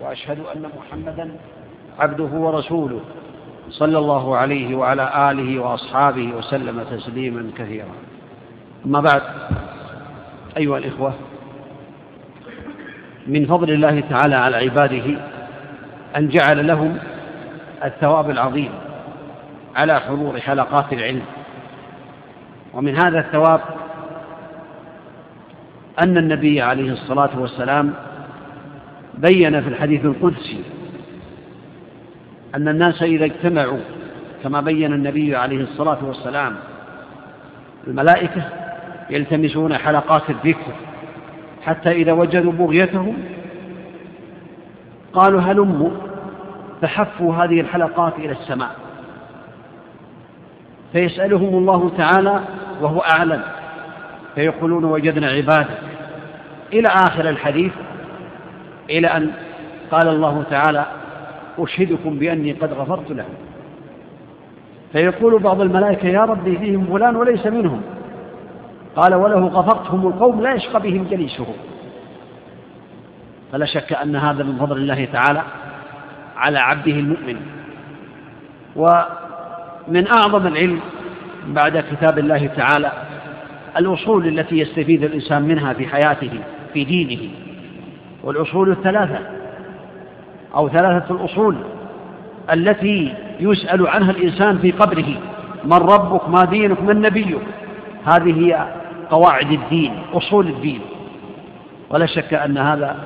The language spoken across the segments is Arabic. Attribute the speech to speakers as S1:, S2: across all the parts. S1: وأشهد أن محمدا عبده ورسوله صلى الله عليه وعلى آله وأصحابه وسلم تسليما كثيرا أما بعد أيها الإخوة من فضل الله تعالى على عباده أن جعل لهم الثواب العظيم على حضور حلقات العلم ومن هذا الثواب أن النبي عليه الصلاة والسلام بين في الحديث القدسي أن الناس إذا اجتمعوا كما بين النبي عليه الصلاة والسلام الملائكة يلتمسون حلقات الذكر حتى إذا وجدوا بغيتهم قالوا هلموا فحفوا هذه الحلقات إلى السماء فيسألهم الله تعالى وهو أعلم فيقولون وجدنا عبادك إلى آخر الحديث إلى أن قال الله تعالى أشهدكم بأني قد غفرت لهم فيقول بعض الملائكة يا ربي فيهم فلان وليس منهم قال وله غفرتهم القوم لا يشقى بهم جليسهم فلا شك أن هذا من فضل الله تعالى على عبده المؤمن ومن أعظم العلم بعد كتاب الله تعالى الأصول التي يستفيد الإنسان منها في حياته في دينه والأصول الثلاثة أو ثلاثة الأصول التي يسأل عنها الإنسان في قبره من ربك ما دينك من نبيك هذه هي قواعد الدين أصول الدين ولا شك أن هذا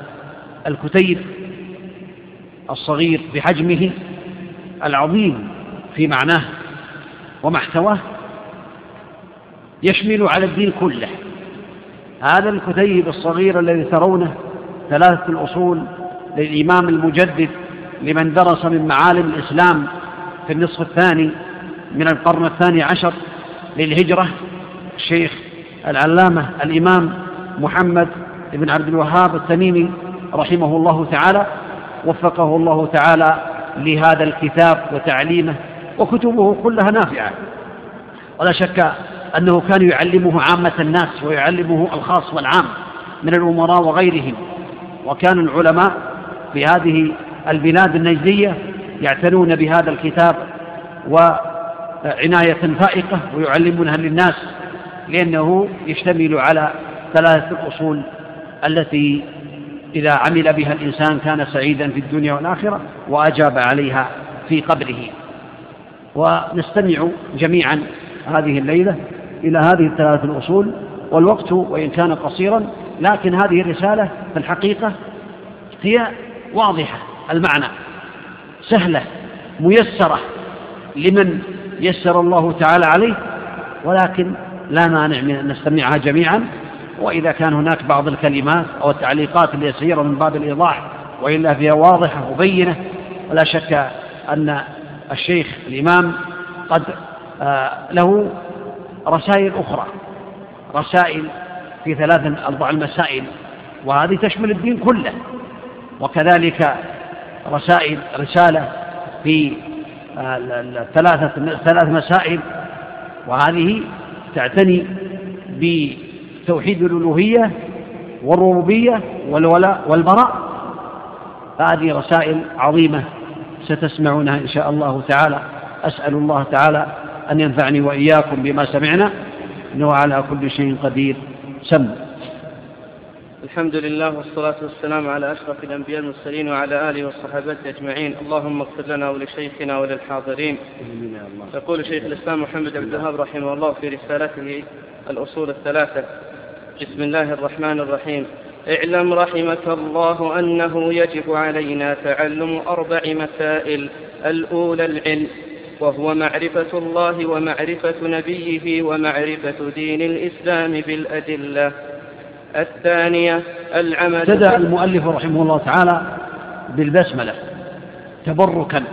S1: الكتيب الصغير بحجمه العظيم في معناه ومحتواه يشمل على الدين كله هذا الكتيب الصغير الذي ترونه ثلاثة الأصول للإمام المجدد لمن درس من معالم الإسلام في النصف الثاني من القرن الثاني عشر للهجرة الشيخ العلامة الإمام محمد بن عبد الوهاب التميمي رحمه الله تعالى وفقه الله تعالى لهذا الكتاب وتعليمه وكتبه كلها نافعة ولا شك أنه كان يعلمه عامة الناس ويعلمه الخاص والعام من الأمراء وغيرهم وكان العلماء في هذه البلاد النجدية يعتنون بهذا الكتاب وعناية فائقة ويعلمونها للناس لأنه يشتمل على ثلاثة الأصول التي إذا عمل بها الإنسان كان سعيدا في الدنيا والآخرة وأجاب عليها في قبره ونستمع جميعا هذه الليلة إلى هذه الثلاث الأصول والوقت وإن كان قصيرا لكن هذه الرسالة في الحقيقة هي واضحة المعنى سهلة ميسرة لمن يسر الله تعالى عليه ولكن لا مانع من أن نستمعها جميعا وإذا كان هناك بعض الكلمات أو التعليقات اليسيرة من باب الإيضاح وإلا فيها واضحة وبينة ولا شك أن الشيخ الإمام قد آه، له رسائل أخرى رسائل في ثلاث أربع المسائل وهذه تشمل الدين كله وكذلك رسائل رسالة في آه، ثلاثة ثلاث مسائل وهذه تعتني بتوحيد الألوهية والربوبية والولاء والبراء هذه رسائل عظيمة ستسمعونها إن شاء الله تعالى أسأل الله تعالى أن ينفعني وإياكم بما سمعنا إنه على كل شيء قدير سم
S2: الحمد لله والصلاة والسلام على أشرف الأنبياء المرسلين وعلى آله وصحابته أجمعين اللهم اغفر لنا ولشيخنا وللحاضرين يقول شيخ الإسلام محمد عبد الوهاب رحمه الله في رسالته الأصول الثلاثة بسم الله الرحمن الرحيم اعلم رحمك الله أنه يجب علينا تعلم أربع مسائل الأولى العلم وهو معرفة الله ومعرفة نبيه ومعرفة دين الإسلام بالأدلة الثانية العمل
S1: ابتدأ المؤلف رحمه الله تعالى بالبسملة تبركا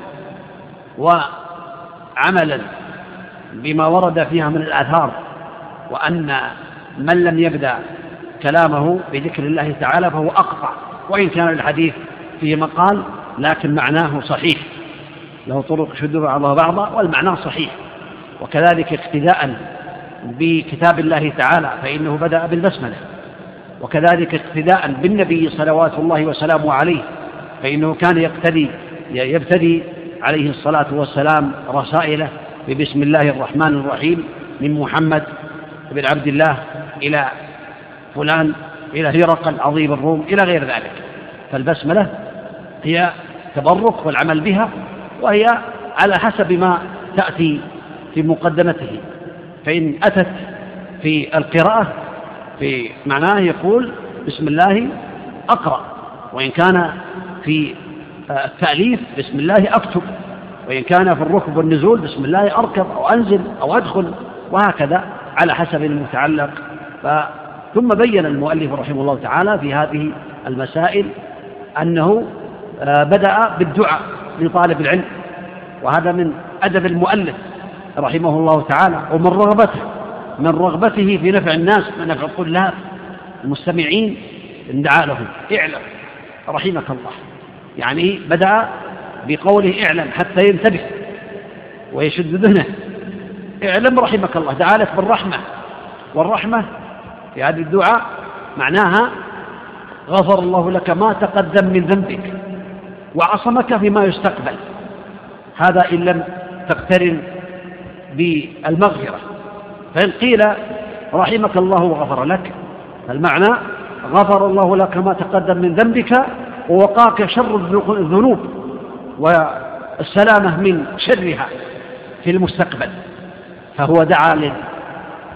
S1: وعملا بما ورد فيها من الآثار وأن من لم يبدأ كلامه بذكر الله تعالى فهو أقطع وإن كان الحديث فيه مقال لكن معناه صحيح له طرق يشد بعضها بعضا والمعنى صحيح وكذلك اقتداء بكتاب الله تعالى فإنه بدأ بالبسملة وكذلك اقتداء بالنبي صلوات الله وسلامه عليه فإنه كان يقتدي يبتدي عليه الصلاة والسلام رسائله ببسم الله الرحمن الرحيم من محمد بن عبد الله إلى فلان إلى هرقل عظيم الروم إلى غير ذلك فالبسملة هي تبرك والعمل بها وهي على حسب ما تأتي في مقدمته فإن أتت في القراءة في معناه يقول بسم الله أقرأ وإن كان في آه، التأليف بسم الله أكتب وإن كان في الركب والنزول بسم الله أركب أو أنزل أو أدخل وهكذا على حسب المتعلق ثم بين المؤلف رحمه الله تعالى في هذه المسائل أنه آه، بدأ بالدعاء طالب العلم وهذا من أدب المؤلف رحمه الله تعالى ومن رغبته من رغبته في نفع الناس ونفع الطلاب المستمعين ان دعا لهم اعلم رحمك الله يعني بدأ بقوله اعلم حتى ينتبه ويشد ذهنه اعلم رحمك الله دعا لك بالرحمة والرحمة في هذه الدعاء معناها غفر الله لك ما تقدم من ذنبك وعصمك فيما يستقبل هذا إن لم تقترن بالمغفرة فإن قيل رحمك الله وغفر لك المعنى غفر الله لك ما تقدم من ذنبك ووقاك شر الذنوب والسلامة من شرها في المستقبل فهو دعا لل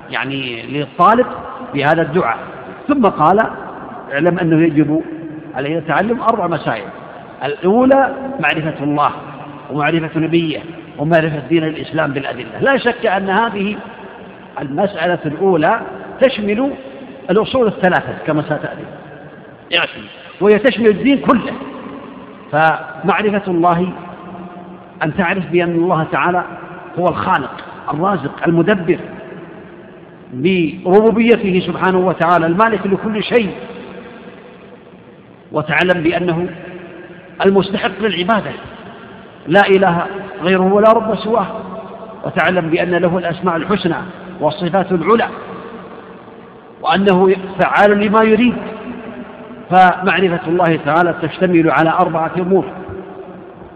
S1: يعني للطالب بهذا الدعاء ثم قال اعلم أنه يجب عليه التعلم أربع مسائل الأولى معرفة الله ومعرفة نبيه ومعرفة دين الإسلام بالأدلة لا شك أن هذه المسألة الأولى تشمل الأصول الثلاثة كما ستأتي وهي تشمل الدين كله فمعرفة الله أن تعرف بأن الله تعالى هو الخالق الرازق المدبر بربوبيته سبحانه وتعالى المالك لكل شيء وتعلم بأنه المستحق للعبادة لا إله غيره ولا رب سواه وتعلم بأن له الأسماء الحسنى والصفات العلى وأنه فعال لما يريد فمعرفة الله تعالى تشتمل على أربعة أمور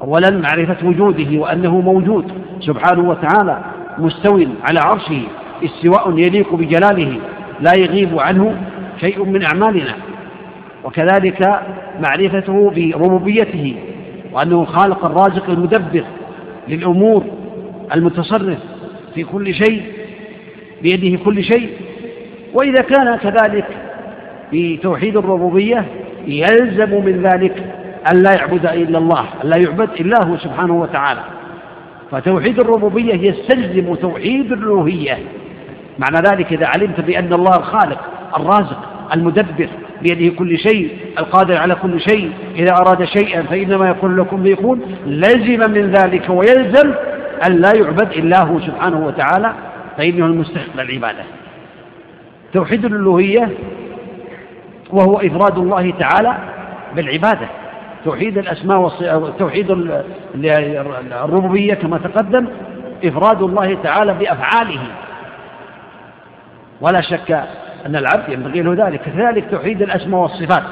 S1: أولا معرفة وجوده وأنه موجود سبحانه وتعالى مستو على عرشه استواء يليق بجلاله لا يغيب عنه شيء من أعمالنا وكذلك معرفته بربوبيته وأنه خالق الرازق المدبر للأمور المتصرف في كل شيء بيده كل شيء وإذا كان كذلك بتوحيد الربوبية يلزم من ذلك أن لا يعبد إلا الله أن لا يعبد إلا هو سبحانه وتعالى فتوحيد الربوبية يستلزم توحيد الألوهية معنى ذلك إذا علمت بأن الله الخالق الرازق المدبر بيده كل شيء القادر على كل شيء إذا أراد شيئا فإنما يقول لكم فيكون لزم من ذلك ويلزم أن لا يعبد إلا هو سبحانه وتعالى فإنه المستحق للعبادة توحيد الألوهية وهو إفراد الله تعالى بالعبادة توحيد الأسماء توحيد الربوبية كما تقدم إفراد الله تعالى بأفعاله ولا شك أن العبد ينبغي له ذلك كذلك توحيد الأسماء والصفات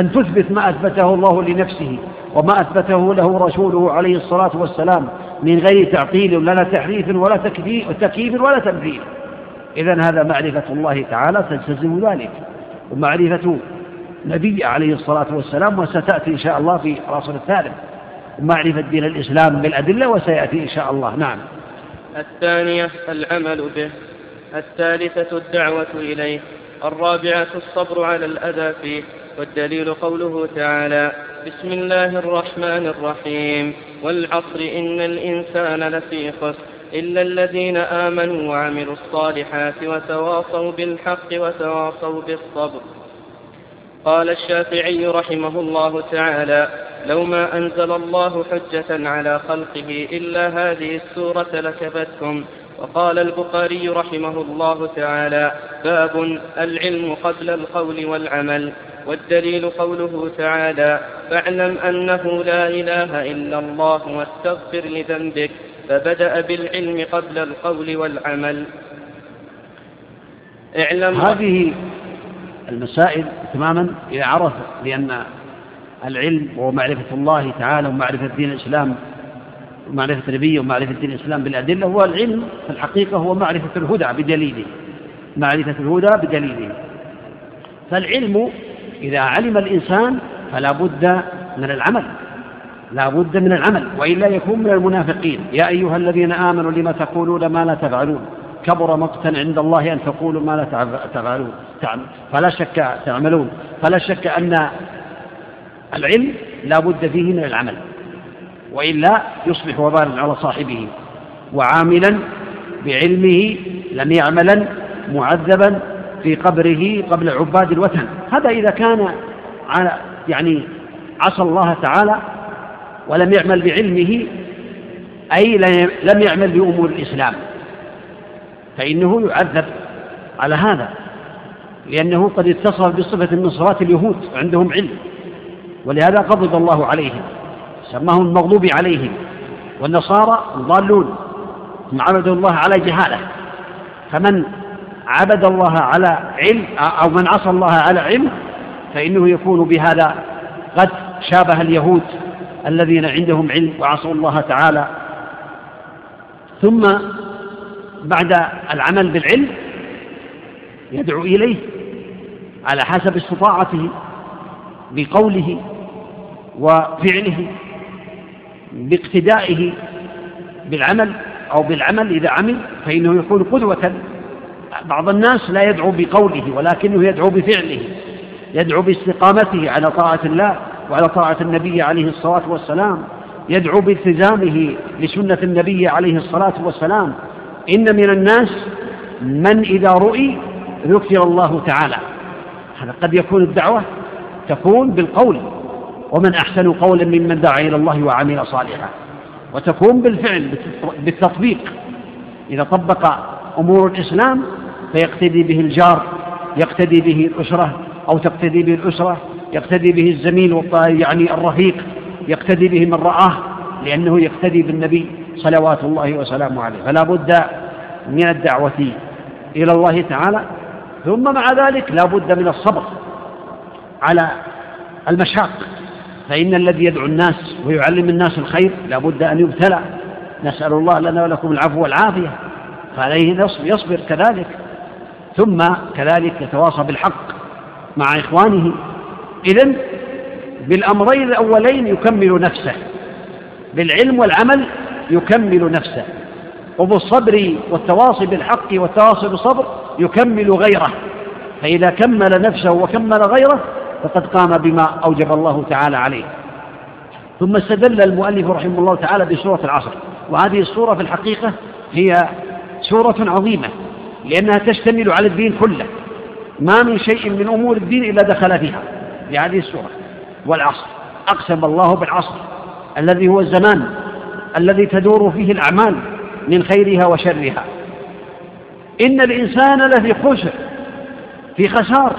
S1: أن تثبت ما أثبته الله لنفسه وما أثبته له رسوله عليه الصلاة والسلام من غير تعطيل ولا تحريف ولا تكييف ولا تمثيل إذا هذا معرفة الله تعالى تلتزم ذلك ومعرفة نبي عليه الصلاة والسلام وستأتي إن شاء الله في العصر الثالث ومعرفة دين الإسلام بالأدلة وسيأتي إن شاء الله نعم
S2: الثانية العمل به الثالثة الدعوة إليه الرابعة الصبر على الأذى فيه والدليل قوله تعالى بسم الله الرحمن الرحيم والعصر إن الإنسان لفي خسر إلا الذين آمنوا وعملوا الصالحات وتواصوا بالحق وتواصوا بالصبر قال الشافعي رحمه الله تعالى لو ما أنزل الله حجة على خلقه إلا هذه السورة لكفتهم وقال البخاري رحمه الله تعالى باب العلم قبل القول والعمل والدليل قوله تعالى فاعلم أنه لا إله إلا الله واستغفر لذنبك فبدأ بالعلم قبل القول والعمل
S1: اعلم هذه المسائل تماما إذا عرف لأن العلم ومعرفة الله تعالى ومعرفة دين الإسلام معرفة النبي ومعرفة الإسلام بالأدلة هو العلم في الحقيقة هو معرفة الهدى بدليله معرفة الهدى بدليله فالعلم إذا علم الإنسان فلا بد من العمل لا بد من العمل وإلا يكون من المنافقين يا أيها الذين آمنوا لما تقولون ما لا تفعلون كبر مقتا عند الله أن تقولوا ما لا تفعلون فلا شك تعملون فلا شك أن العلم لا بد فيه من العمل وإلا يصبح وبالا على صاحبه وعاملا بعلمه لم يعملا معذبا في قبره قبل عباد الوثن هذا إذا كان على يعني عصى الله تعالى ولم يعمل بعلمه أي لم يعمل بأمور الإسلام فإنه يعذب على هذا لأنه قد اتصف بصفة من صفات اليهود عندهم علم ولهذا غضب الله عليهم سماهم المغضوب عليهم والنصارى الضالون هم عبدوا الله على جهالة فمن عبد الله على علم أو من عصى الله على علم فإنه يكون بهذا قد شابه اليهود الذين عندهم علم وعصوا الله تعالى ثم بعد العمل بالعلم يدعو إليه على حسب استطاعته بقوله وفعله باقتدائه بالعمل أو بالعمل إذا عمل فإنه يكون قدوة بعض الناس لا يدعو بقوله ولكنه يدعو بفعله يدعو باستقامته على طاعة الله وعلى طاعة النبي عليه الصلاة والسلام يدعو بالتزامه لسنة النبي عليه الصلاة والسلام إن من الناس من إذا رؤي ذكر الله تعالى هذا قد يكون الدعوة تكون بالقول ومن أحسن قولا ممن دعا إلى الله وعمل صالحا وتكون بالفعل بالتطبيق إذا طبق أمور الإسلام فيقتدي به الجار يقتدي به الأسرة أو تقتدي به الأسرة يقتدي به الزميل يعني الرفيق يقتدي به من رآه لأنه يقتدي بالنبي صلوات الله وسلامه عليه فلا بد من الدعوة إلى الله تعالى ثم مع ذلك لا بد من الصبر على المشاق فإن الذي يدعو الناس ويعلم الناس الخير لابد أن يبتلى نسأل الله لنا ولكم العفو والعافية فعليه يصبر كذلك ثم كذلك يتواصى بالحق مع إخوانه إذا بالأمرين الأولين يكمل نفسه بالعلم والعمل يكمل نفسه وبالصبر والتواصي بالحق والتواصي بالصبر يكمل غيره فإذا كمل نفسه وكمل غيره فقد قام بما أوجب الله تعالى عليه ثم استدل المؤلف رحمه الله تعالى بسورة العصر وهذه السورة في الحقيقة هي سورة عظيمة لأنها تشتمل على الدين كله ما من شيء من أمور الدين إلا دخل فيها هذه السورة والعصر أقسم الله بالعصر الذي هو الزمان الذي تدور فيه الأعمال من خيرها وشرها إن الإنسان لفي خسر في خسار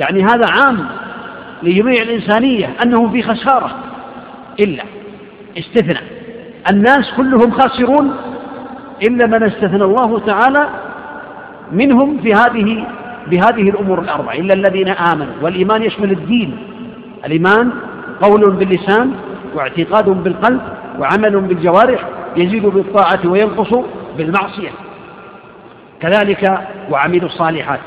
S1: يعني هذا عام لجميع الإنسانية أنهم في خسارة إلا استثناء الناس كلهم خاسرون إلا من استثنى الله تعالى منهم في هذه بهذه الأمور الأربعة إلا الذين آمنوا والإيمان يشمل الدين الإيمان قول باللسان واعتقاد بالقلب وعمل بالجوارح يزيد بالطاعة وينقص بالمعصية كذلك وعملوا الصالحات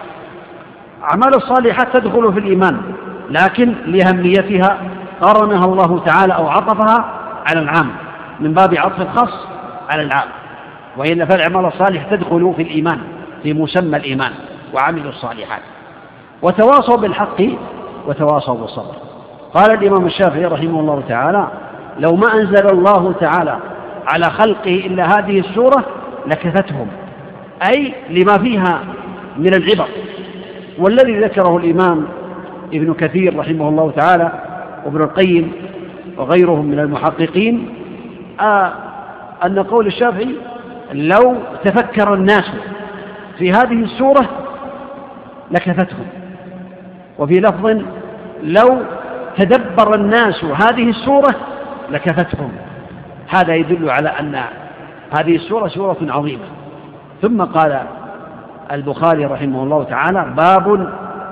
S1: أعمال الصالحات تدخل في الإيمان لكن لأهميتها قرنها الله تعالى أو عطفها على العام من باب عطف الخاص على العام وإن فالأعمال الصالحة تدخل في الإيمان في مسمى الإيمان وعملوا الصالحات وتواصوا بالحق وتواصوا بالصبر قال الإمام الشافعي رحمه الله تعالى لو ما أنزل الله تعالى على خلقه إلا هذه السورة لكفتهم أي لما فيها من العبر والذي ذكره الإمام ابن كثير رحمه الله تعالى وابن القيم وغيرهم من المحققين آه، أن قول الشافعي لو تفكر الناس في هذه السورة لكفتهم وفي لفظ لو تدبر الناس هذه السورة لكفتهم هذا يدل على أن هذه السورة سورة عظيمة ثم قال البخاري رحمه الله تعالى باب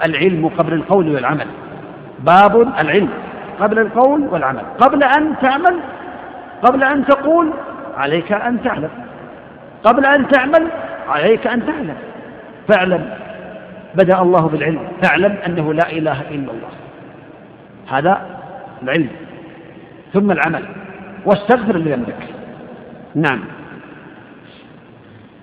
S1: العلم قبل القول والعمل باب العلم قبل القول والعمل قبل أن تعمل قبل أن تقول عليك أن تعلم قبل أن تعمل عليك أن تعلم فاعلم بدأ الله بالعلم فاعلم أنه لا إله إلا الله هذا العلم ثم العمل واستغفر لذنبك نعم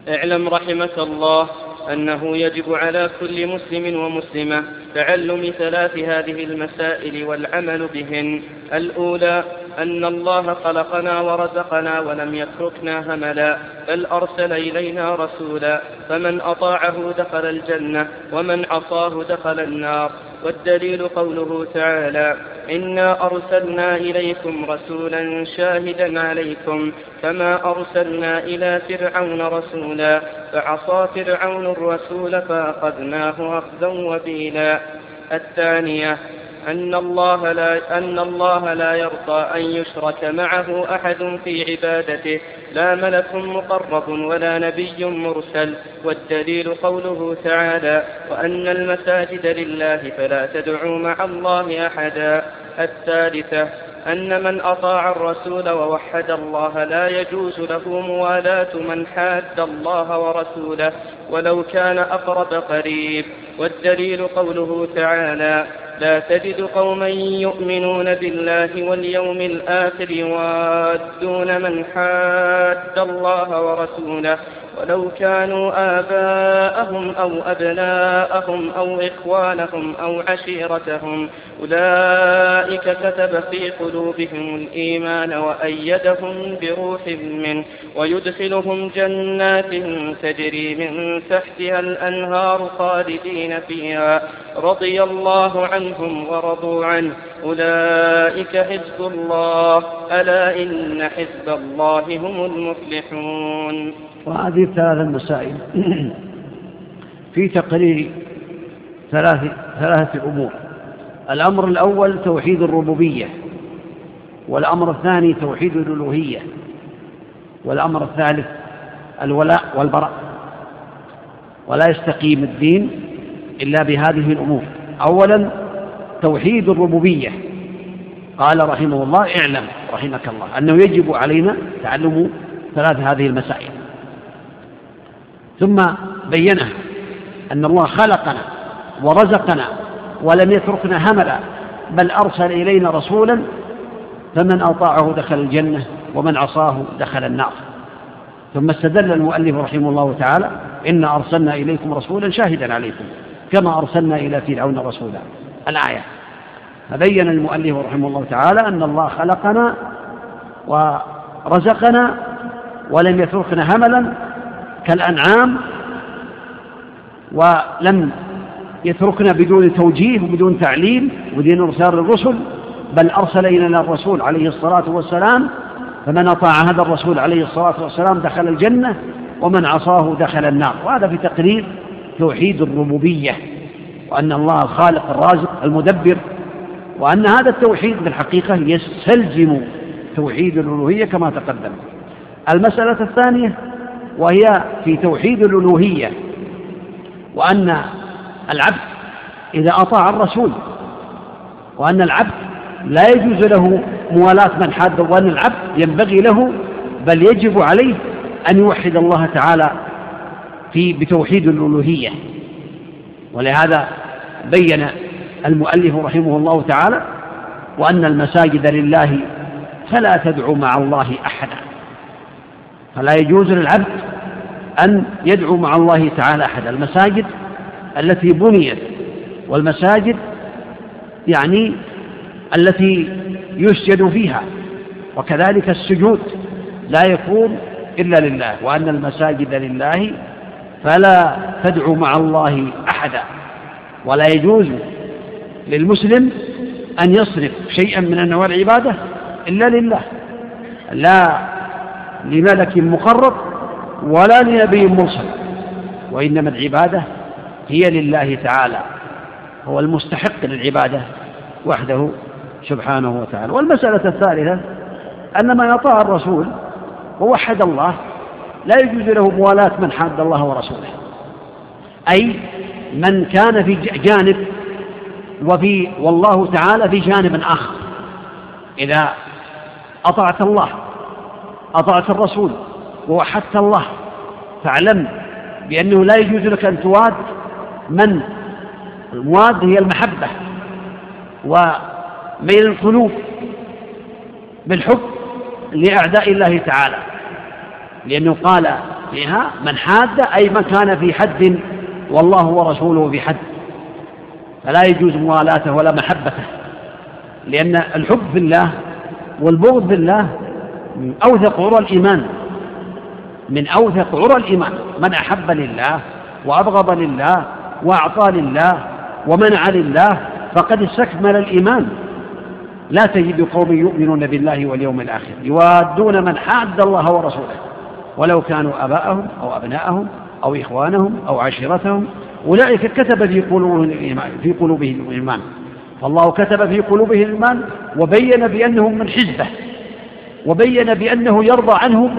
S2: اعلم رحمك الله أنه يجب على كل مسلم ومسلمة تعلم ثلاث هذه المسائل والعمل بهن الأولى أن الله خلقنا ورزقنا ولم يتركنا هملا بل أرسل إلينا رسولا فمن أطاعه دخل الجنة ومن عصاه دخل النار والدليل قوله تعالى إنا أرسلنا إليكم رسولا شاهدا عليكم كما أرسلنا إلى فرعون رسولا فعصى فرعون الرسول فأخذناه أخذا وبيلا الثانية أن الله لا أن الله لا يرضى أن يشرك معه أحد في عبادته لا ملك مقرب ولا نبي مرسل والدليل قوله تعالى وأن المساجد لله فلا تدعوا مع الله أحدا الثالثة أن من أطاع الرسول ووحد الله لا يجوز له موالاة من حاد الله ورسوله ولو كان أقرب قريب والدليل قوله تعالى لا تجد قوما يؤمنون بالله واليوم الآخر يوادون من حاد الله ورسوله ولو كانوا آباءهم أو أبناءهم أو إخوانهم أو عشيرتهم أولئك كتب في قلوبهم الإيمان وأيدهم بروح منه ويدخلهم جنات تجري من تحتها الأنهار خالدين فيها رضي الله عنهم ورضوا عنه أولئك حزب الله ألا إن حزب الله هم المفلحون
S1: وهذه الثلاث المسائل في تقرير ثلاث ثلاثة أمور الأمر الأول توحيد الربوبية والأمر الثاني توحيد الألوهية والأمر الثالث الولاء والبراء ولا يستقيم الدين إلا بهذه الأمور أولا توحيد الربوبية قال رحمه الله اعلم رحمك الله أنه يجب علينا تعلم ثلاث هذه المسائل ثم بينها أن الله خلقنا ورزقنا ولم يتركنا هملا بل أرسل إلينا رسولا فمن أطاعه دخل الجنة ومن عصاه دخل النار ثم استدل المؤلف رحمه الله تعالى إن أرسلنا إليكم رسولا شاهدا عليكم كما أرسلنا إلى فرعون رسولا الآية فبين المؤلف رحمه الله تعالى أن الله خلقنا ورزقنا ولم يتركنا هملا كالأنعام ولم يتركنا بدون توجيه وبدون تعليم وبدون إرسال الرسل بل أرسل إلينا الرسول عليه الصلاة والسلام فمن أطاع هذا الرسول عليه الصلاة والسلام دخل الجنة ومن عصاه دخل النار وهذا في تقرير توحيد الربوبية وأن الله الخالق الرازق المدبر وأن هذا التوحيد بالحقيقة يستلزم توحيد الألوهية كما تقدم المسألة الثانية وهي في توحيد الألوهية وأن العبد إذا أطاع الرسول وأن العبد لا يجوز له موالاة من حاد وأن العبد ينبغي له بل يجب عليه أن يوحد الله تعالى في بتوحيد الألوهية ولهذا بين المؤلف رحمه الله تعالى وأن المساجد لله فلا تدعو مع الله أحدا فلا يجوز للعبد أن يدعو مع الله تعالى أحد المساجد التي بنيت والمساجد يعني التي يسجد فيها وكذلك السجود لا يكون إلا لله وأن المساجد لله فلا تدعو مع الله أحدا ولا يجوز للمسلم أن يصرف شيئا من أنواع العبادة إلا لله لا لملك مقرب ولا لنبي مرسل وإنما العبادة هي لله تعالى هو المستحق للعبادة وحده سبحانه وتعالى والمسألة الثالثة أن من أطاع الرسول ووحد الله لا يجوز له موالاة من حاد الله ورسوله أي من كان في جانب وفي والله تعالى في جانب آخر إذا أطعت الله أطعت الرسول ووحدت الله فاعلم بأنه لا يجوز لك أن تواد من المواد هي المحبة وميل القلوب بالحب لأعداء الله تعالى لأنه قال فيها من حاد أي من كان في حد والله ورسوله في حد فلا يجوز موالاته ولا محبته لأن الحب في الله والبغض في الله من أوثق عرى الإيمان من أوثق عرى الإيمان من أحب لله وأبغض لله وأعطى لله ومنع لله فقد استكمل الإيمان لا تجد قوم يؤمنون بالله واليوم الآخر يوادون من حاد الله ورسوله ولو كانوا آباءهم أو أبناءهم أو إخوانهم أو عشيرتهم أولئك كتب في قلوبهم الإيمان في قلوبهم الإيمان فالله كتب في قلوبهم الإيمان وبين بأنهم من حزبه وبين بأنه يرضى عنهم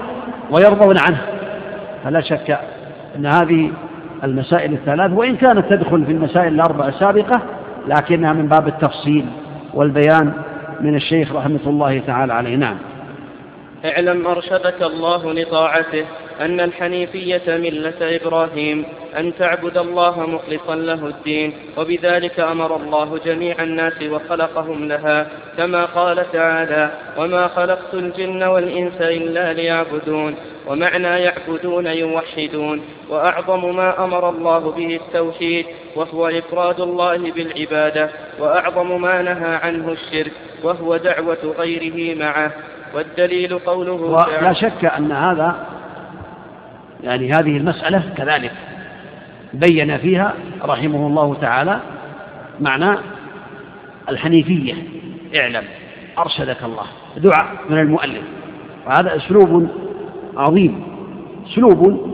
S1: ويرضون عنه فلا شك أن هذه المسائل الثلاث وإن كانت تدخل في المسائل الأربع السابقة لكنها من باب التفصيل والبيان من الشيخ رحمة الله تعالى عليه نعم
S2: اعلم أرشدك الله لطاعته أن الحنيفية ملة إبراهيم أن تعبد الله مخلصا له الدين وبذلك أمر الله جميع الناس وخلقهم لها كما قال تعالى وما خلقت الجن والإنس إلا ليعبدون ومعنى يعبدون يوحدون وأعظم ما أمر الله به التوحيد وهو إفراد الله بالعبادة وأعظم ما نهى عنه الشرك وهو دعوة غيره معه والدليل قوله
S1: لا شك أن هذا يعني هذه المسألة كذلك بين فيها رحمه الله تعالى معنى الحنيفية اعلم أرشدك الله دعاء من المؤلف وهذا أسلوب عظيم أسلوب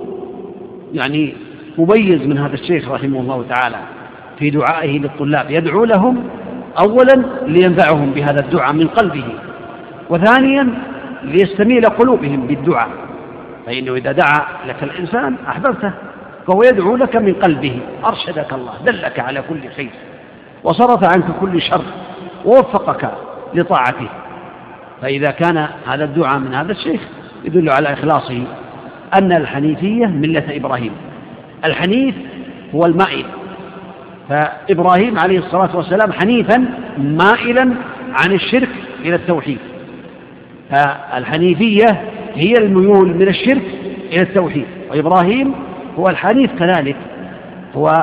S1: يعني مميز من هذا الشيخ رحمه الله تعالى في دعائه للطلاب يدعو لهم أولا لينفعهم بهذا الدعاء من قلبه وثانيا ليستميل قلوبهم بالدعاء فإنه إذا دعا لك الإنسان أحببته فهو يدعو لك من قلبه أرشدك الله دلك على كل خير وصرف عنك كل شر ووفقك لطاعته فإذا كان هذا الدعاء من هذا الشيخ يدل على إخلاصه أن الحنيفية ملة إبراهيم الحنيف هو المائل فإبراهيم عليه الصلاة والسلام حنيفا مائلا عن الشرك إلى التوحيد فالحنيفية هي الميول من الشرك إلى التوحيد وإبراهيم هو الحنيف كذلك هو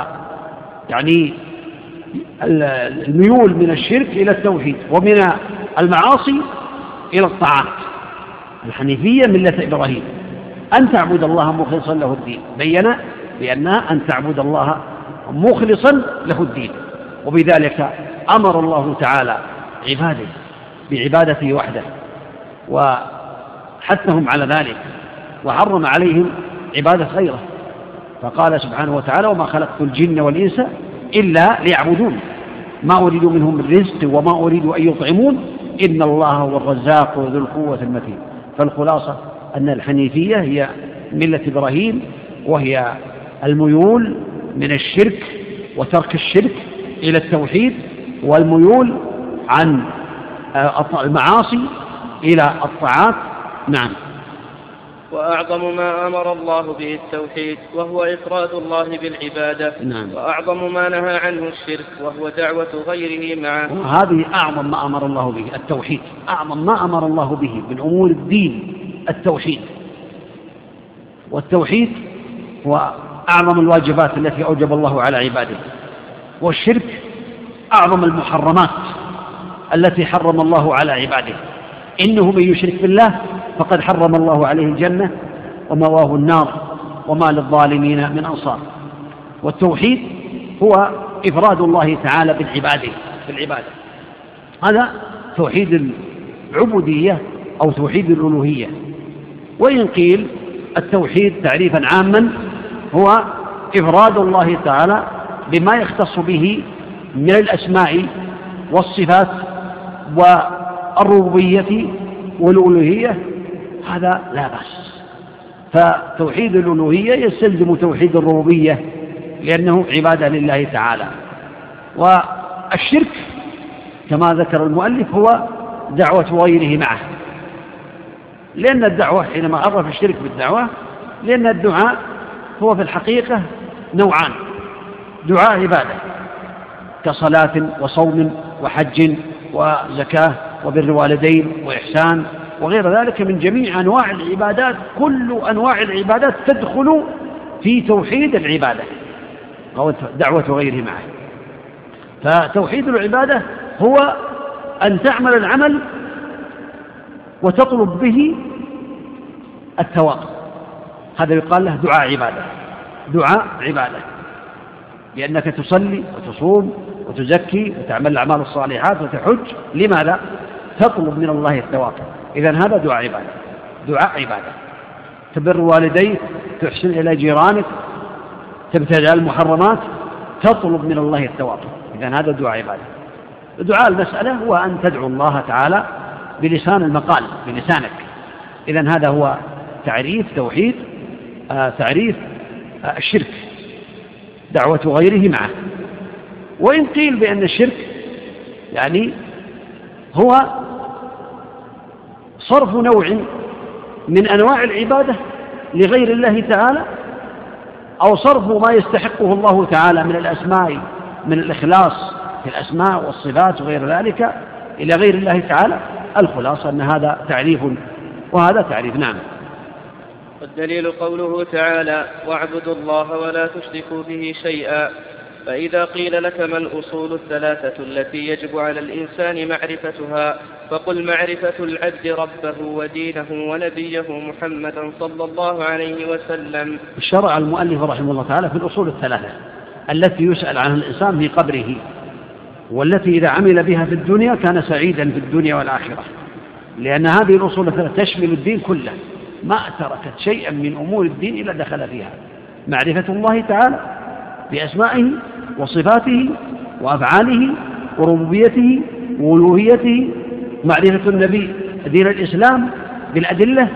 S1: يعني الميول من الشرك إلى التوحيد ومن المعاصي إلى الطاعات الحنيفية ملة إبراهيم أن تعبد الله مخلصا له الدين بين بأنها أن تعبد الله مخلصا له الدين وبذلك أمر الله تعالى عباده بعبادته وحده وحثهم على ذلك وحرم عليهم عبادة غيره فقال سبحانه وتعالى وما خلقت الجن والإنس إلا ليعبدون ما أريد منهم من رزق وما أريد أن يطعمون إن الله هو الرزاق ذو القوة المتين فالخلاصة أن الحنيفية هي ملة إبراهيم وهي الميول من الشرك وترك الشرك إلى التوحيد والميول عن آه، المعاصي إلى الطاعات نعم
S2: وأعظم ما أمر الله به التوحيد وهو إفراد الله بالعبادة نعم. وأعظم ما نهى عنه الشرك وهو دعوة غيره معه
S1: هذه أعظم ما أمر الله به التوحيد أعظم ما أمر الله به من أمور الدين التوحيد والتوحيد هو أعظم الواجبات التي أوجب الله على عباده والشرك أعظم المحرمات التي حرم الله على عباده إنه من يشرك بالله فقد حرم الله عليه الجنة ومواه النار وما للظالمين من أنصار والتوحيد هو إفراد الله تعالى بالعبادة بالعبادة هذا توحيد العبودية أو توحيد الألوهية وإن قيل التوحيد تعريفا عاما هو إفراد الله تعالى بما يختص به من الأسماء والصفات و الربوبية والألوهية هذا لا بأس فتوحيد الألوهية يستلزم توحيد الربوبية لأنه عبادة لله تعالى والشرك كما ذكر المؤلف هو دعوة غيره معه لأن الدعوة حينما عرف الشرك بالدعوة لأن الدعاء هو في الحقيقة نوعان دعاء عبادة كصلاة وصوم وحج وزكاة وبر الوالدين وإحسان وغير ذلك من جميع أنواع العبادات كل أنواع العبادات تدخل في توحيد العبادة أو دعوة غيره معه فتوحيد العبادة هو أن تعمل العمل وتطلب به التواب هذا يقال له دعاء عبادة دعاء عبادة لأنك تصلي وتصوم وتزكي وتعمل الأعمال الصالحات وتحج لماذا؟ تطلب من الله الثواب إذا هذا دعاء عبادة دعاء عبادة تبر والديك تحسن إلى جيرانك تبتعد عن المحرمات تطلب من الله الثواب إذا هذا دعاء عبادة دعاء المسألة هو أن تدعو الله تعالى بلسان المقال بلسانك إذا هذا هو تعريف توحيد آه تعريف آه الشرك دعوة غيره معه وإن قيل بأن الشرك يعني هو صرف نوع من أنواع العبادة لغير الله تعالى أو صرف ما يستحقه الله تعالى من الأسماء من الإخلاص في الأسماء والصفات وغير ذلك إلى غير الله تعالى الخلاصة أن هذا تعريف وهذا تعريف نعم
S2: والدليل قوله تعالى واعبدوا الله ولا تشركوا به شيئا فإذا قيل لك ما الأصول الثلاثة التي يجب على الإنسان معرفتها فقل معرفة العبد ربه ودينه ونبيه محمدا صلى الله عليه وسلم
S1: شرع المؤلف رحمه الله تعالى في الأصول الثلاثة التي يسأل عنها الإنسان في قبره والتي إذا عمل بها في الدنيا كان سعيدا في الدنيا والآخرة لأن هذه الأصول الثلاثة تشمل الدين كله ما تركت شيئا من أمور الدين إلا دخل فيها معرفة الله تعالى بأسمائه وصفاته وأفعاله وربوبيته وألوهيته معرفة النبي دين الإسلام بالأدلة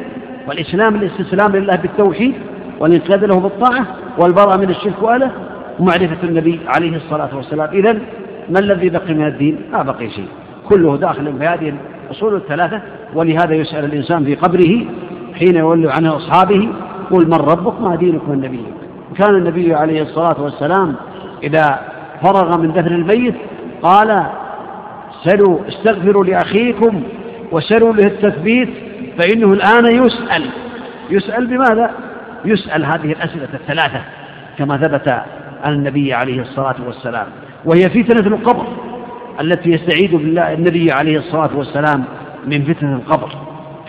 S1: والإسلام الاستسلام لله بالتوحيد والانقياد له بالطاعة والبراءة من الشرك وأله ومعرفة النبي عليه الصلاة والسلام إذا ما الذي بقي من الدين؟ ما بقي شيء كله داخل في هذه الأصول الثلاثة ولهذا يسأل الإنسان في قبره حين يولي عنه أصحابه قل من ربك ما دينك من نبيك كان النبي عليه الصلاة والسلام إذا فرغ من دفن الميت قال سلوا استغفروا لأخيكم وسلوا له التثبيت فإنه الآن يسأل يسأل بماذا؟ يسأل هذه الأسئلة الثلاثة كما ثبت عن النبي عليه الصلاة والسلام وهي فتنة القبر التي يستعيد بالله النبي عليه الصلاة والسلام من فتنة القبر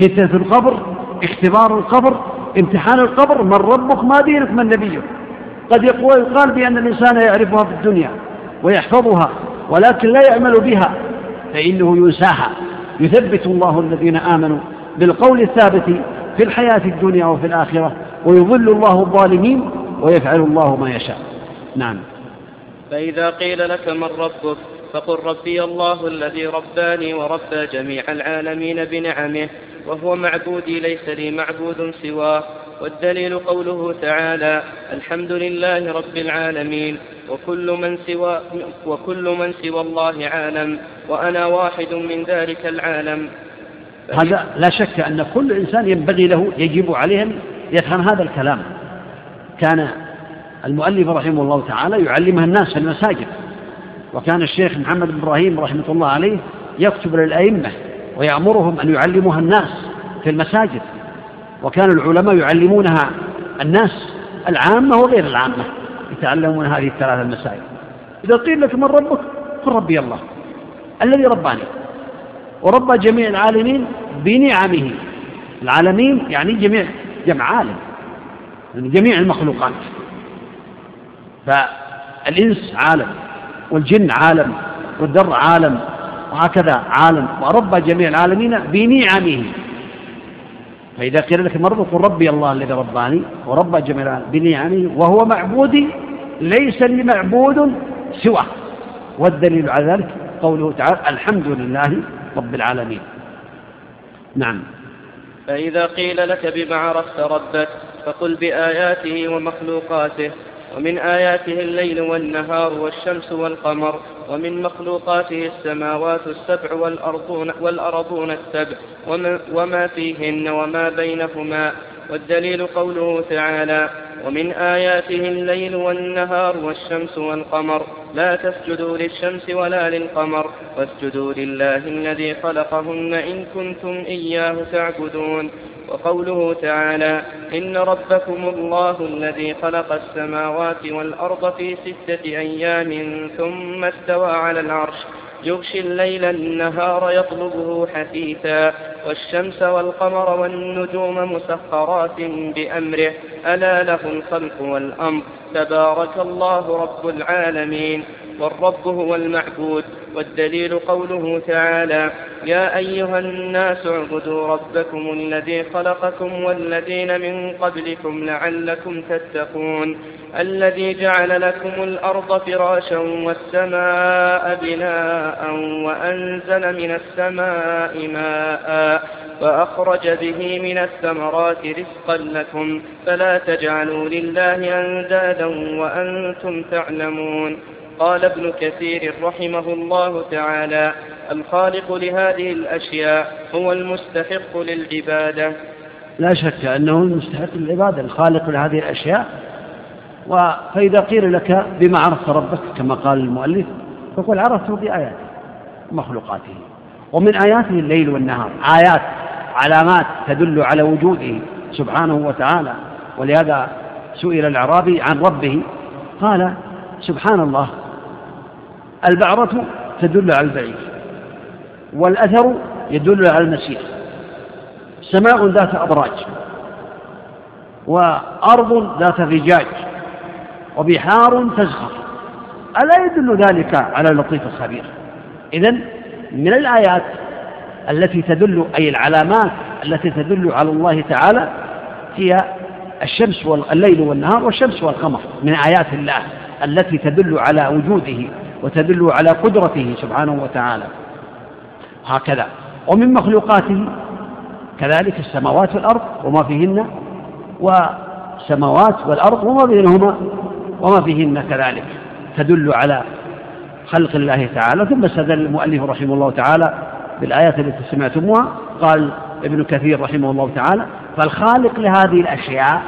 S1: فتنة القبر اختبار القبر امتحان القبر من ربك ما دينك من نبيك قد يقال بأن الإنسان يعرفها في الدنيا ويحفظها ولكن لا يعمل بها فإنه ينساها يثبت الله الذين آمنوا بالقول الثابت في الحياة الدنيا وفي الآخرة ويظل الله الظالمين ويفعل الله ما يشاء نعم
S2: فإذا قيل لك من ربك فقل ربي الله الذي رباني وربى جميع العالمين بنعمه وهو معبودي ليس لي معبود سواه والدليل قوله تعالى الحمد لله رب العالمين وكل من سوى وكل من سوى الله عالم وأنا واحد من ذلك العالم
S1: هذا لا شك أن كل إنسان ينبغي له يجب عليه أن يفهم هذا الكلام كان المؤلف رحمه الله تعالى يعلمها الناس في المساجد وكان الشيخ محمد بن إبراهيم رحمة الله عليه يكتب للأئمة ويأمرهم أن يعلموها الناس في المساجد وكان العلماء يعلمونها الناس العامة وغير العامة يتعلمون هذه الثلاث المسائل إذا قيل لك من ربك قل ربي الله الذي رباني وربى جميع العالمين بنعمه العالمين يعني جميع جمع عالم يعني جميع المخلوقات فالإنس عالم والجن عالم والدر عالم وهكذا عالم ورب جميع العالمين بنعمه فإذا قيل لك مرض قل ربي الله الذي رباني ورب جميع العالمين بنعمه وهو معبودي ليس لي معبود سواه والدليل على ذلك قوله تعالى الحمد لله رب العالمين نعم
S2: فإذا قيل لك بما عرفت ربك فقل بآياته ومخلوقاته ومن آياته الليل والنهار والشمس والقمر ومن مخلوقاته السماوات السبع والأرضون, والأرضون السبع وما فيهن وما بينهما والدليل قوله تعالى ومن آياته الليل والنهار والشمس والقمر لا تسجدوا للشمس ولا للقمر واسجدوا لله الذي خلقهن إن كنتم إياه تعبدون وقوله تعالى إن ربكم الله الذي خلق السماوات والأرض في ستة أيام ثم استوى على العرش يغشي الليل النهار يطلبه حثيثا والشمس والقمر والنجوم مسخرات بأمره ألا له الخلق والأمر تبارك الله رب العالمين والرب هو المعبود والدليل قوله تعالى يا أيها الناس اعبدوا ربكم الذي خلقكم والذين من قبلكم لعلكم تتقون الذي جعل لكم الأرض فراشا والسماء بناء وأنزل من السماء ماءً فأخرج به من الثمرات رزقا لكم فلا تجعلوا لله أندادا وأنتم تعلمون قال ابن كثير رحمه الله تعالى الخالق لهذه الأشياء هو المستحق للعبادة
S1: لا شك أنه المستحق للعبادة الخالق لهذه الأشياء فإذا قيل لك بما عرفت ربك كما قال المؤلف فقل عرفته بآياته مخلوقاته ومن آياته الليل والنهار آيات علامات تدل على وجوده سبحانه وتعالى ولهذا سئل الأعرابي عن ربه قال سبحان الله البعرة تدل على البعير والأثر يدل على المسير سماء ذات أبراج وأرض ذات فجاج وبحار تزخر ألا يدل ذلك على اللطيف الخبير إذن من الآيات التي تدل أي العلامات التي تدل على الله تعالى هي الشمس والليل والنهار والشمس والقمر من آيات الله التي تدل على وجوده وتدل على قدرته سبحانه وتعالى هكذا ومن مخلوقاته كذلك السماوات والأرض وما فيهن والسماوات والأرض وما بينهما وما فيهن كذلك تدل على خلق الله تعالى ثم استدل المؤلف رحمه الله تعالى بالآيات التي سمعتموها قال ابن كثير رحمه الله تعالى فالخالق لهذه الأشياء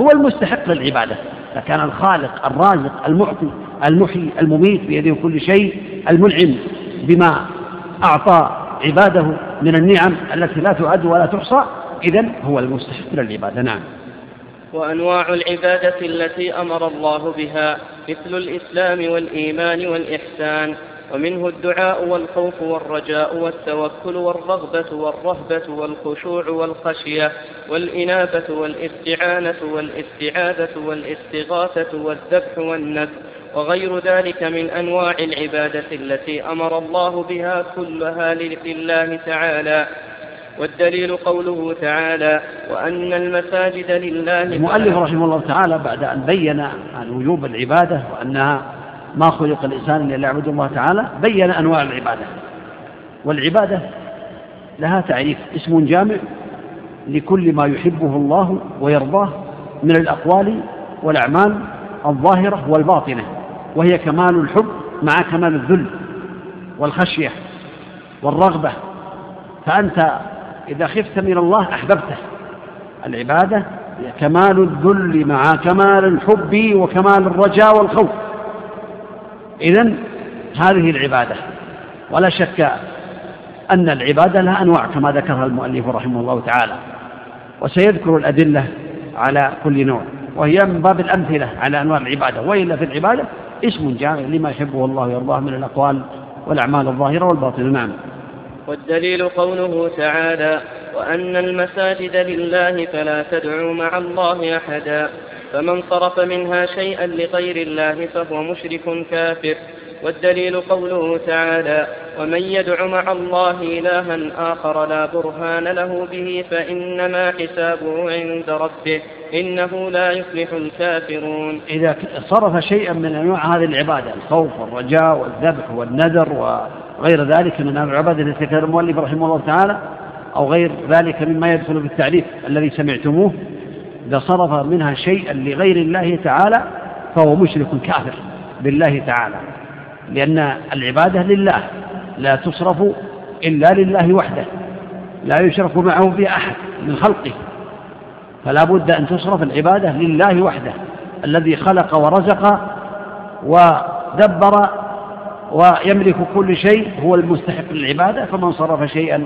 S1: هو المستحق للعبادة فكان الخالق الرازق المعطي المحيي المميت بيده كل شيء المنعم بما أعطى عباده من النعم التي لا تعد ولا تحصى إذا هو المستحق للعبادة نعم
S2: وأنواع العبادة التي أمر الله بها مثل الإسلام والإيمان والإحسان ومنه الدعاء والخوف والرجاء والتوكل والرغبة والرهبة والخشوع والخشية والإنابة والاستعانة والاستعاذة والاستغاثة والذبح والنذر وغير ذلك من أنواع العبادة التي أمر الله بها كلها لله تعالى والدليل قوله تعالى وأن المساجد لله
S1: المؤلف رحمه الله تعالى بعد أن بين عن وجوب العبادة وأنها ما خلق الإنسان إلا ليعبد الله تعالى بين أنواع العبادة والعبادة لها تعريف اسم جامع لكل ما يحبه الله ويرضاه من الأقوال والأعمال الظاهرة والباطنة وهي كمال الحب مع كمال الذل والخشية والرغبة فأنت إذا خفت من الله أحببته العبادة كمال الذل مع كمال الحب وكمال الرجاء والخوف إذا هذه العبادة ولا شك أن العبادة لها أنواع كما ذكرها المؤلف رحمه الله تعالى وسيذكر الأدلة على كل نوع وهي من باب الأمثلة على أنواع العبادة وإلا في العبادة اسم جامع لما يحبه الله ويرضاه من الأقوال والأعمال الظاهرة والباطنة نعم
S2: والدليل قوله تعالى وأن المساجد لله فلا تدعوا مع الله أحدا فمن صرف منها شيئا لغير الله فهو مشرك كافر والدليل قوله تعالى ومن يدع مع الله إلها آخر لا برهان له به فإنما حسابه عند ربه إنه لا يفلح الكافرون
S1: إذا صرف شيئا من أنواع هذه العبادة الخوف والرجاء والذبح والنذر وغير ذلك من أنواع العبادة التي ذكر المؤلف رحمه الله تعالى أو غير ذلك مما يدخل في التعريف الذي سمعتموه إذا صرف منها شيئا لغير الله تعالى فهو مشرك كافر بالله تعالى لأن العبادة لله لا تصرف إلا لله وحده لا يشرك معه في أحد من خلقه فلا بد أن تصرف العبادة لله وحده الذي خلق ورزق ودبر ويملك كل شيء هو المستحق للعبادة فمن صرف شيئا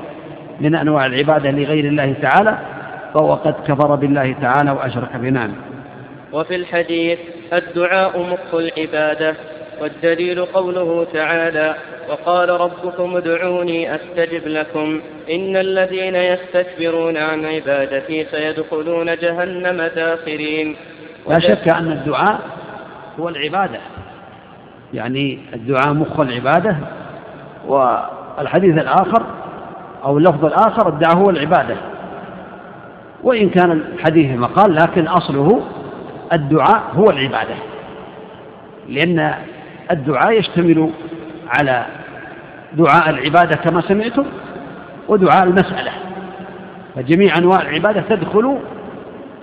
S1: من أنواع العبادة لغير الله تعالى فهو قد كفر بالله تعالى وأشرك بنعمه
S2: وفي الحديث الدعاء مخ العبادة والدليل قوله تعالى وقال ربكم ادعوني أستجب لكم إن الذين يستكبرون عن عبادتي سيدخلون جهنم داخرين
S1: لا شك أن الدعاء هو العبادة يعني الدعاء مخ العبادة والحديث الآخر أو اللفظ الآخر الدعاء هو العبادة وإن كان الحديث مقال لكن أصله الدعاء هو العبادة لأن الدعاء يشتمل على دعاء العبادة كما سمعتم ودعاء المسألة فجميع أنواع العبادة تدخل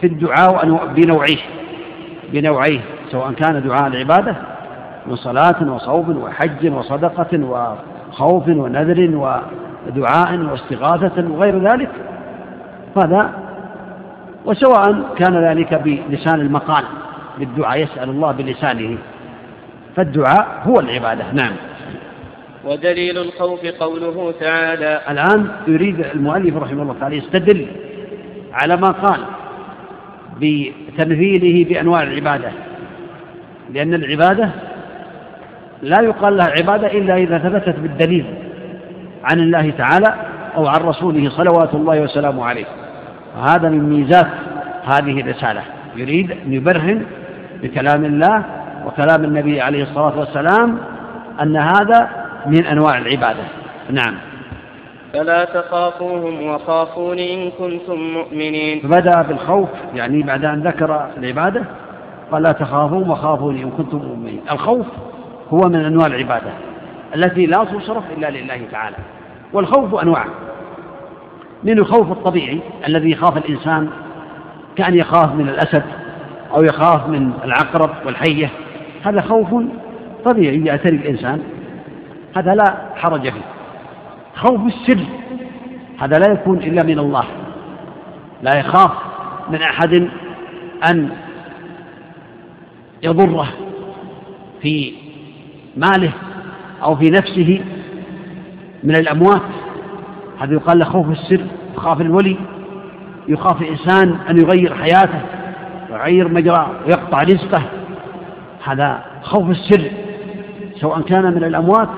S1: في الدعاء بنوعيه بنوعيه سواء كان دعاء العبادة من صلاة وصوم وحج وصدقة وخوف ونذر ودعاء واستغاثة وغير ذلك هذا وسواء كان ذلك بلسان المقال بالدعاء يسأل الله بلسانه فالدعاء هو العبادة نعم
S2: ودليل الخوف قوله تعالى
S1: الآن يريد المؤلف رحمه الله تعالى يستدل على ما قال بتمثيله بأنواع العبادة لأن العبادة لا يقال لها عبادة إلا إذا ثبتت بالدليل عن الله تعالى أو عن رسوله صلوات الله وسلامه عليه وهذا من ميزات هذه الرسالة يريد أن يبرهن بكلام الله وكلام النبي عليه الصلاة والسلام أن هذا من أنواع العبادة نعم
S2: فلا تخافوهم وخافوني إن كنتم مؤمنين
S1: فبدأ بالخوف يعني بعد أن ذكر العبادة فلا تخافوهم وخافوني إن كنتم مؤمنين الخوف هو من أنواع العبادة التي لا تصرف إلا لله تعالى والخوف أنواع من الخوف الطبيعي الذي يخاف الإنسان كأن يخاف من الأسد أو يخاف من العقرب والحية هذا خوف طبيعي يعتري الإنسان هذا لا حرج فيه خوف السر هذا لا يكون إلا من الله لا يخاف من أحد أن يضره في ماله أو في نفسه من الأموات هذا يقال له خوف السر يخاف الولي يخاف الإنسان أن يغير حياته يغير مجرى ويقطع رزقه هذا خوف السر سواء كان من الأموات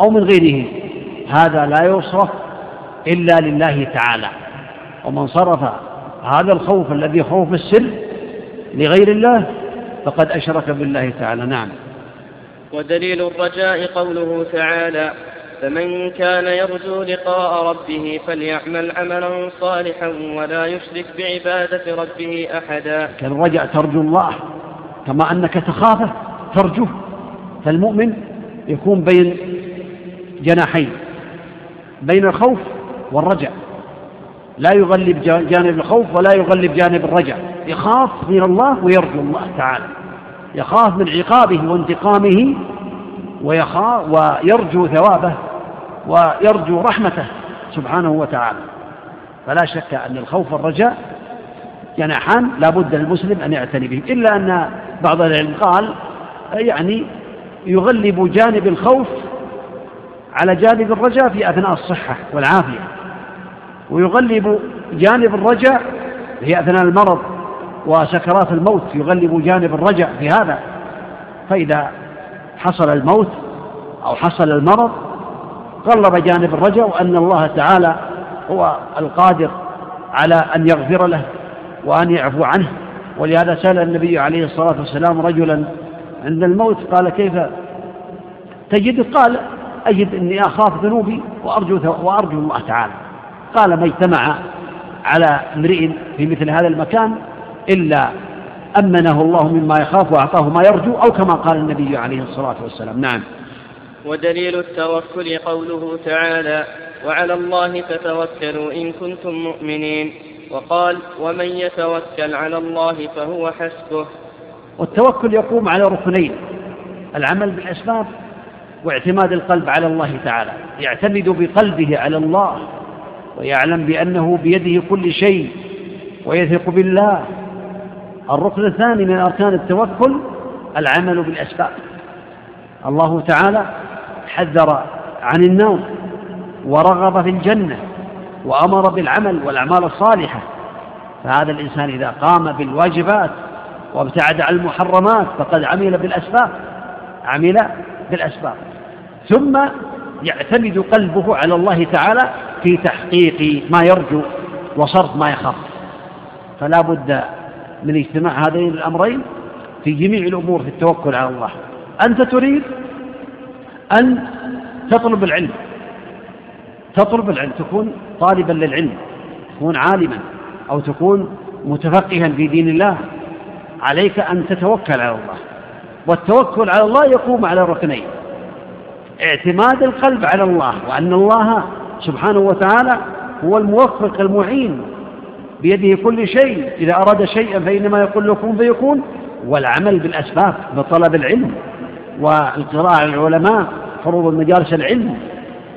S1: أو من غيره هذا لا يصرف إلا لله تعالى ومن صرف هذا الخوف الذي خوف السر لغير الله فقد أشرك بالله تعالى نعم
S2: ودليل الرجاء قوله تعالى فمن كان يرجو لقاء ربه فليعمل عملا صالحا ولا يشرك بعبادة ربه أحدا
S1: كان رجع ترجو الله كما أنك تخافه ترجوه فالمؤمن يكون بين جناحين بين الخوف والرجع لا يغلب جانب الخوف ولا يغلب جانب الرجع يخاف من الله ويرجو الله تعالى يخاف من عقابه وانتقامه ويخاف ويرجو ثوابه ويرجو رحمته سبحانه وتعالى فلا شك أن الخوف والرجاء جناحان لابد للمسلم أن يعتني بهم إلا أن بعض العلم قال يعني يغلب جانب الخوف على جانب الرجاء في أثناء الصحة والعافية ويغلب جانب الرجاء في أثناء المرض وسكرات الموت يغلب جانب الرجاء في هذا فإذا حصل الموت أو حصل المرض غلب جانب الرجاء وأن الله تعالى هو القادر على أن يغفر له وأن يعفو عنه ولهذا سأل النبي عليه الصلاة والسلام رجلا عند الموت قال كيف تجد قال أجد أني أخاف ذنوبي وأرجو, وأرجو الله تعالى قال ما اجتمع على امرئ في مثل هذا المكان إلا أمنه الله مما يخاف وأعطاه ما يرجو أو كما قال النبي عليه الصلاة والسلام نعم
S2: ودليل التوكل قوله تعالى وعلى الله فتوكلوا إن كنتم مؤمنين وقال ومن يتوكل على الله فهو حسبه
S1: والتوكل يقوم على ركنين العمل بالأسباب واعتماد القلب على الله تعالى يعتمد بقلبه على الله ويعلم بأنه بيده كل شيء ويثق بالله الركن الثاني من أركان التوكل العمل بالأسباب الله تعالى حذر عن النوم ورغب في الجنة وأمر بالعمل والأعمال الصالحة فهذا الإنسان إذا قام بالواجبات وابتعد عن المحرمات فقد عمل بالأسباب عمل بالأسباب ثم يعتمد قلبه على الله تعالى في تحقيق ما يرجو وصرف ما يخاف فلا بد من اجتماع هذين الأمرين في جميع الأمور في التوكل على الله أنت تريد أن تطلب العلم تطلب العلم تكون طالبا للعلم تكون عالما أو تكون متفقها في دين الله عليك أن تتوكل على الله والتوكل على الله يقوم على ركنين اعتماد القلب على الله وأن الله سبحانه وتعالى هو الموفق المعين بيده كل شيء إذا أراد شيئا فإنما يقول له كن فيكون والعمل بالأسباب بطلب العلم والقراءة على العلماء فروض مجالس العلم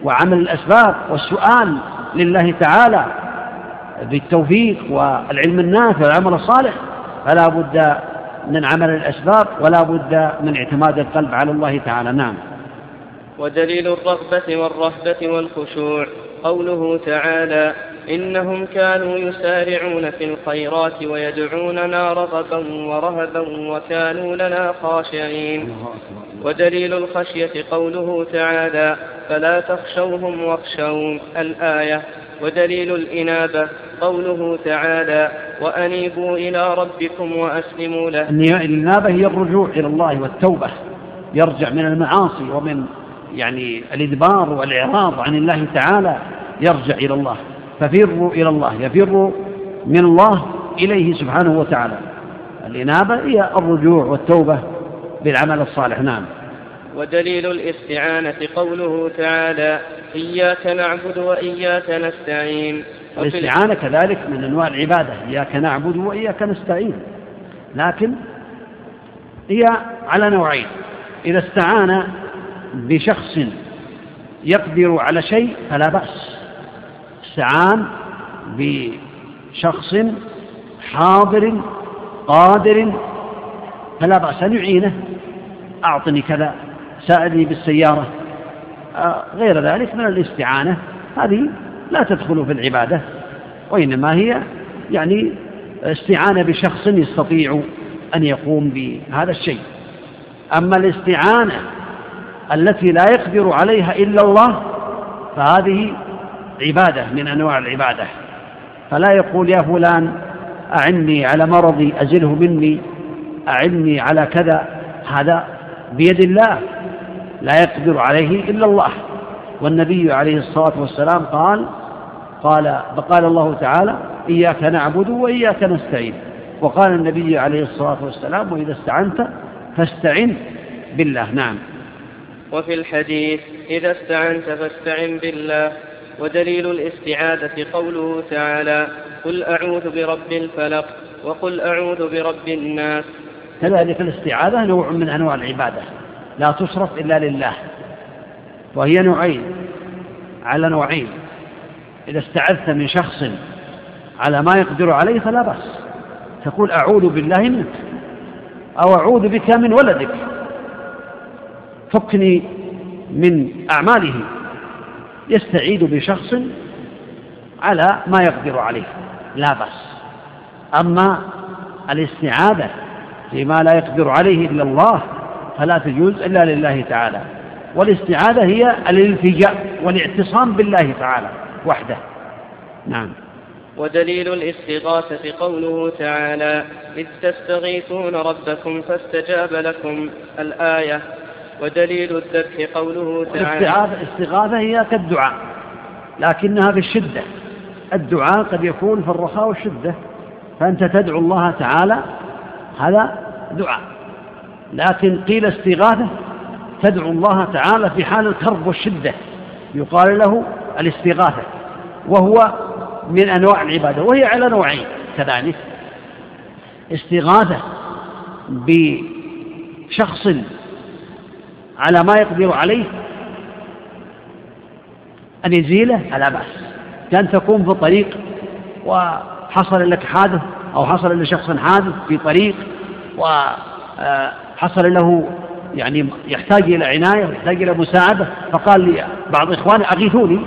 S1: وعمل الأسباب والسؤال لله تعالى بالتوفيق والعلم النافع والعمل الصالح فلا بد من عمل الأسباب ولا بد من اعتماد القلب على الله تعالى نعم
S2: ودليل الرغبة والرهبة والخشوع قوله تعالى إنهم كانوا يسارعون في الخيرات ويدعوننا رغبا ورهبا وكانوا لنا خاشعين ودليل الخشية قوله تعالى فلا تخشوهم واخشون الآية ودليل الإنابة قوله تعالى وأنيبوا إلى ربكم وأسلموا له
S1: الإنابة هي الرجوع إلى الله والتوبة يرجع من المعاصي ومن يعني الإدبار والإعراض عن الله تعالى يرجع إلى الله ففروا إلى الله يفروا من الله إليه سبحانه وتعالى الإنابة هي الرجوع والتوبة بالعمل الصالح نعم
S2: ودليل الاستعانة قوله تعالى إياك نعبد وإياك نستعين
S1: الاستعانة كذلك من أنواع العبادة إياك نعبد وإياك نستعين لكن هي على نوعين إذا استعان بشخص يقدر على شيء فلا بأس استعان بشخص حاضر قادر فلا بأس أن يعينه أعطني كذا ساعدني بالسيارة آه، غير ذلك من الاستعانة هذه لا تدخل في العبادة وإنما هي يعني استعانة بشخص يستطيع أن يقوم بهذا الشيء أما الاستعانة التي لا يقدر عليها إلا الله فهذه عبادة من أنواع العبادة فلا يقول يا فلان أعني على مرضي أزله مني أعني على كذا هذا بيد الله لا يقدر عليه إلا الله والنبي عليه الصلاة والسلام قال قال فقال الله تعالى إياك نعبد وإياك نستعين وقال النبي عليه الصلاة والسلام وإذا استعنت فاستعن بالله نعم
S2: وفي الحديث إذا استعنت فاستعن بالله ودليل الاستعاذة قوله تعالى قل أعوذ برب الفلق وقل أعوذ برب الناس
S1: كذلك الاستعاذة نوع من أنواع العبادة لا تصرف إلا لله وهي نوعين على نوعين إذا استعذت من شخص على ما يقدر عليه فلا بأس تقول أعوذ بالله منك أو أعوذ بك من ولدك فكني من أعماله يستعيد بشخص على ما يقدر عليه لا بأس أما الاستعادة فيما لا يقدر عليه إلا الله فلا تجوز إلا لله تعالى والاستعادة هي الالتجاء والاعتصام بالله تعالى وحده نعم
S2: ودليل الاستغاثة قوله تعالى إذ تستغيثون ربكم فاستجاب لكم الآية ودليل الذبح قوله تعالى
S1: الاستغاثة هي كالدعاء لكنها في الشدة الدعاء قد يكون في الرخاء والشدة فأنت تدعو الله تعالى هذا دعاء لكن قيل استغاثة تدعو الله تعالى في حال الكرب والشدة يقال له الاستغاثة وهو من أنواع العبادة وهي على نوعين كذلك استغاثة بشخص على ما يقدر عليه أن يزيله فلا بأس كان تقوم في الطريق وحصل لك حادث أو حصل لشخص حادث في طريق وحصل آه، له يعني يحتاج إلى عناية ويحتاج إلى مساعدة فقال لي بعض إخواني أغيثوني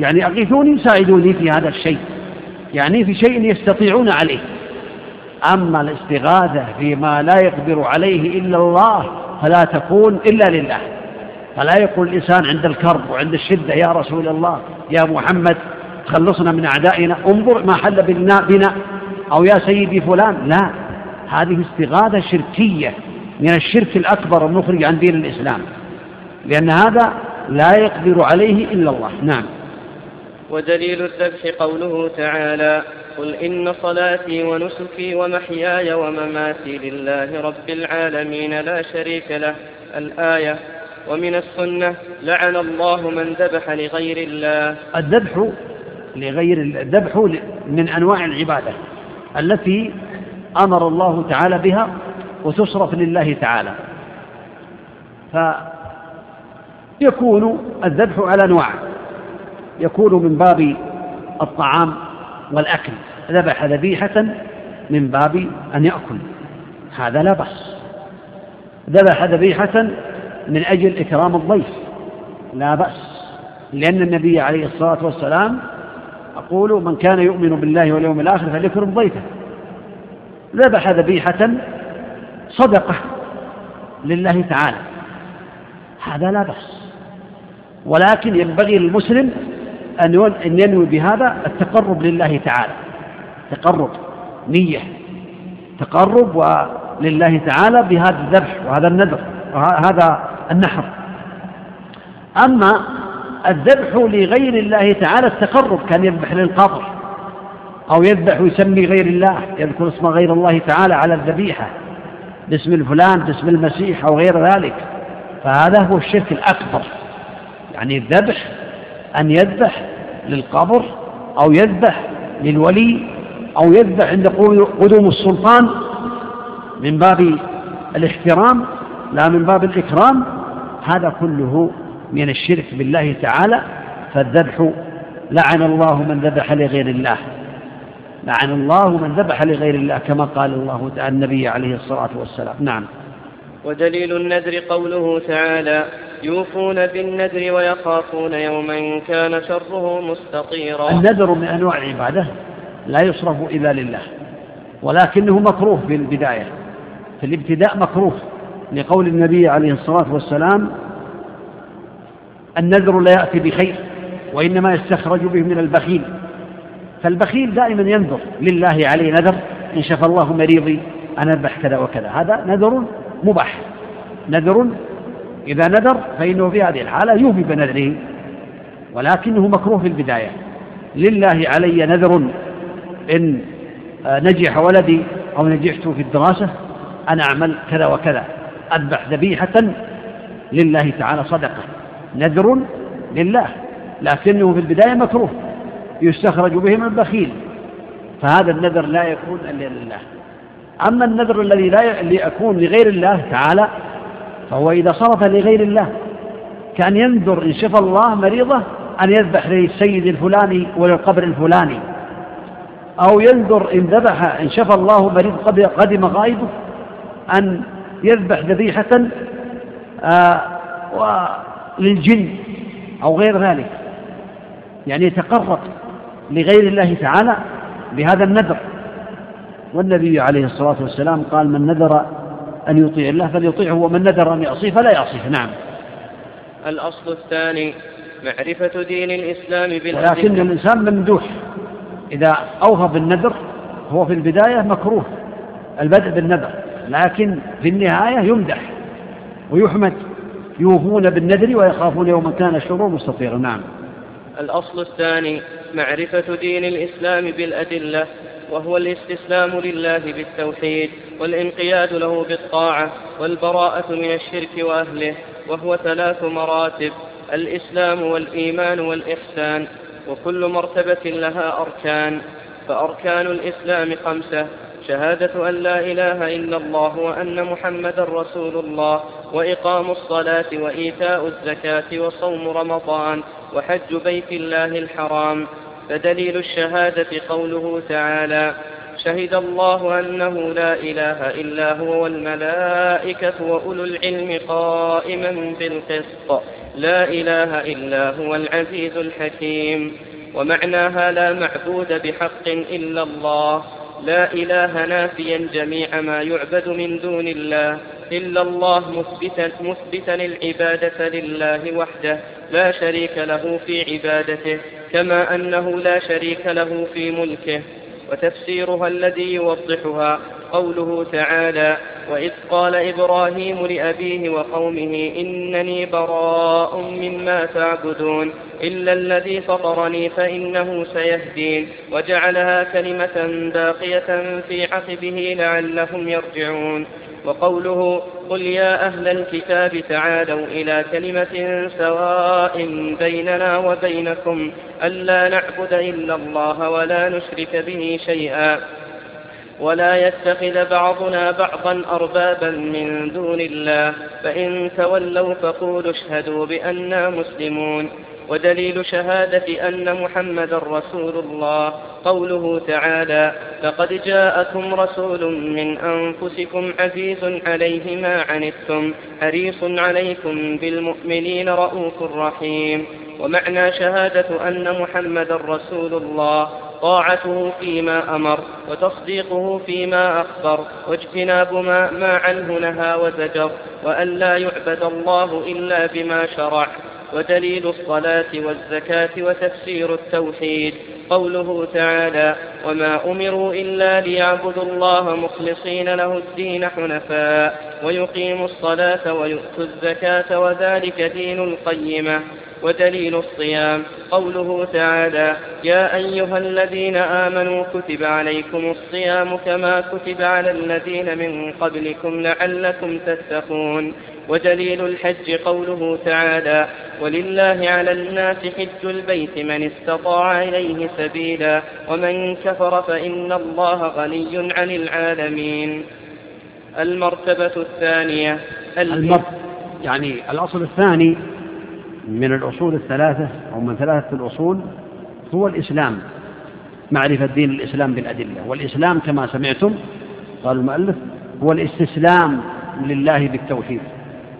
S1: يعني أغيثوني ساعدوني في هذا الشيء يعني في شيء يستطيعون عليه أما الاستغاثة فيما لا يقدر عليه إلا الله فلا تكون إلا لله فلا يقول الإنسان عند الكرب وعند الشدة يا رسول الله يا محمد خلصنا من أعدائنا انظر ما حل بنا, بنا أو يا سيدي فلان لا هذه استغاثة شركية من الشرك الأكبر المخرج عن دين الإسلام لأن هذا لا يقدر عليه إلا الله نعم
S2: ودليل الذبح قوله تعالى قل إن صلاتي ونسكي ومحياي ومماتي لله رب العالمين لا شريك له الآية ومن السنة لعن الله من ذبح لغير الله
S1: الذبح لغير الذبح من أنواع العبادة التي أمر الله تعالى بها وتشرف لله تعالى فيكون الذبح على أنواع يكون من باب الطعام والأكل ذبح ذبيحة من باب أن يأكل هذا لا بأس ذبح ذبيحة من أجل إكرام الضيف لا بأس لأن النبي عليه الصلاة والسلام أقول من كان يؤمن بالله واليوم الآخر فليكرم ضيفه ذبح ذبيحة صدقة لله تعالى هذا لا بأس ولكن ينبغي للمسلم أن ينوي بهذا التقرب لله تعالى تقرب نية تقرب لله تعالى بهذا الذبح وهذا النذر وهذا النحر أما الذبح لغير الله تعالى التقرب كان يذبح للقبر أو يذبح ويسمي غير الله يذكر اسم غير الله تعالى على الذبيحة باسم الفلان باسم المسيح أو غير ذلك فهذا هو الشرك الأكبر يعني الذبح أن يذبح للقبر أو يذبح للولي أو يذبح عند قدوم السلطان من باب الاحترام لا من باب الإكرام هذا كله من الشرك بالله تعالى فالذبح لعن الله من ذبح لغير الله لعن الله من ذبح لغير الله كما قال الله تعالى النبي عليه الصلاة والسلام نعم
S2: ودليل النذر قوله تعالى يوفون بالنذر ويخافون يوما كان شره مستطيرا
S1: النذر من أنواع العبادة لا يصرف إلا لله ولكنه مكروه في البداية في الابتداء مكروه لقول النبي عليه الصلاة والسلام النذر لا يأتي بخير وإنما يستخرج به من البخيل فالبخيل دائما ينذر لله عليه نذر إن شفى الله مريضي أنا أذبح كذا وكذا هذا نذر مباح نذر إذا نذر فإنه في هذه الحالة يوفي بنذره ولكنه مكروه في البداية لله علي نذر إن آه، نجح ولدي أو نجحت في الدراسة أن أعمل كذا وكذا أذبح ذبيحة لله تعالى صدقة نذر لله لكنه في البداية مكروه يستخرج به من البخيل فهذا النذر لا يكون إلا لله أما النذر الذي لا يكون لغير الله تعالى فهو إذا صرف لغير الله كأن ينذر إن شفى الله مريضة أن يذبح للسيد الفلاني وللقبر الفلاني أو ينذر إن ذبح إن شفى الله مريض قدم غائبه أن يذبح ذبيحة آه، للجن أو غير ذلك يعني يتقرب لغير الله تعالى بهذا النذر والنبي عليه الصلاة والسلام قال من نذر أن يطيع الله فليطيعه ومن نذر أن يعصيه فلا يعصيه نعم
S2: الأصل الثاني معرفة دين الإسلام بالأدلة
S1: ولكن الإنسان ممدوح إذا أوفى بالنذر هو في البداية مكروه البدء بالنذر لكن في النهاية يمدح ويحمد يوفون بالنذر ويخافون يوم كان الشرور مستطيرا نعم
S2: الأصل الثاني معرفة دين الإسلام بالأدلة وهو الاستسلام لله بالتوحيد والانقياد له بالطاعة والبراءة من الشرك وأهله وهو ثلاث مراتب الإسلام والإيمان والإحسان وكل مرتبة لها أركان فأركان الإسلام خمسة شهادة أن لا إله إلا الله وأن محمدا رسول الله وإقام الصلاة وإيتاء الزكاة وصوم رمضان وحج بيت الله الحرام فدليل الشهادة قوله تعالى شهد الله أنه لا إله إلا هو والملائكة وأولو العلم قائما بالقسط لا إله إلا هو العزيز الحكيم ومعناها لا معبود بحق إلا الله لا إله نافيا جميع ما يعبد من دون الله إلا الله مثبتا, مثبتا العبادة لله وحده لا شريك له في عبادته كما أنه لا شريك له في ملكه وتفسيرها الذي يوضحها قوله تعالى وإذ قال إبراهيم لأبيه وقومه إنني براء مما تعبدون إلا الذي فطرني فإنه سيهدين وجعلها كلمة باقية في عقبه لعلهم يرجعون وقوله قل يا أهل الكتاب تعالوا إلى كلمة سواء بيننا وبينكم ألا نعبد إلا الله ولا نشرك به شيئا ولا يتخذ بعضنا بعضا أربابا من دون الله فإن تولوا فقولوا اشهدوا بأنا مسلمون ودليل شهادة أن محمد رسول الله قوله تعالى لقد جاءكم رسول من أنفسكم عزيز عليه ما عنتم حريص عليكم بالمؤمنين رؤوف رحيم ومعنى شهادة أن محمد رسول الله طاعته فيما أمر وتصديقه فيما أخبر واجتناب ما, ما عنه نهى وزجر وأن لا يعبد الله إلا بما شرع ودليل الصلاة والزكاة وتفسير التوحيد قوله تعالى وما أمروا إلا ليعبدوا الله مخلصين له الدين حنفاء ويقيموا الصلاة ويؤتوا الزكاة وذلك دين القيمة ودليل الصيام قوله تعالى يا أيها الذين آمنوا كتب عليكم الصيام كما كتب على الذين من قبلكم لعلكم تتقون ودليل الحج قوله تعالى ولله على الناس حج البيت من استطاع إليه سبيلا ومن كفر فإن الله غني عن العالمين المرتبة الثانية المرتبة
S1: يعني الأصل الثاني من الأصول الثلاثة أو من ثلاثة الأصول هو الإسلام معرفة دين الإسلام بالأدلة والإسلام كما سمعتم قال المؤلف هو الاستسلام لله بالتوحيد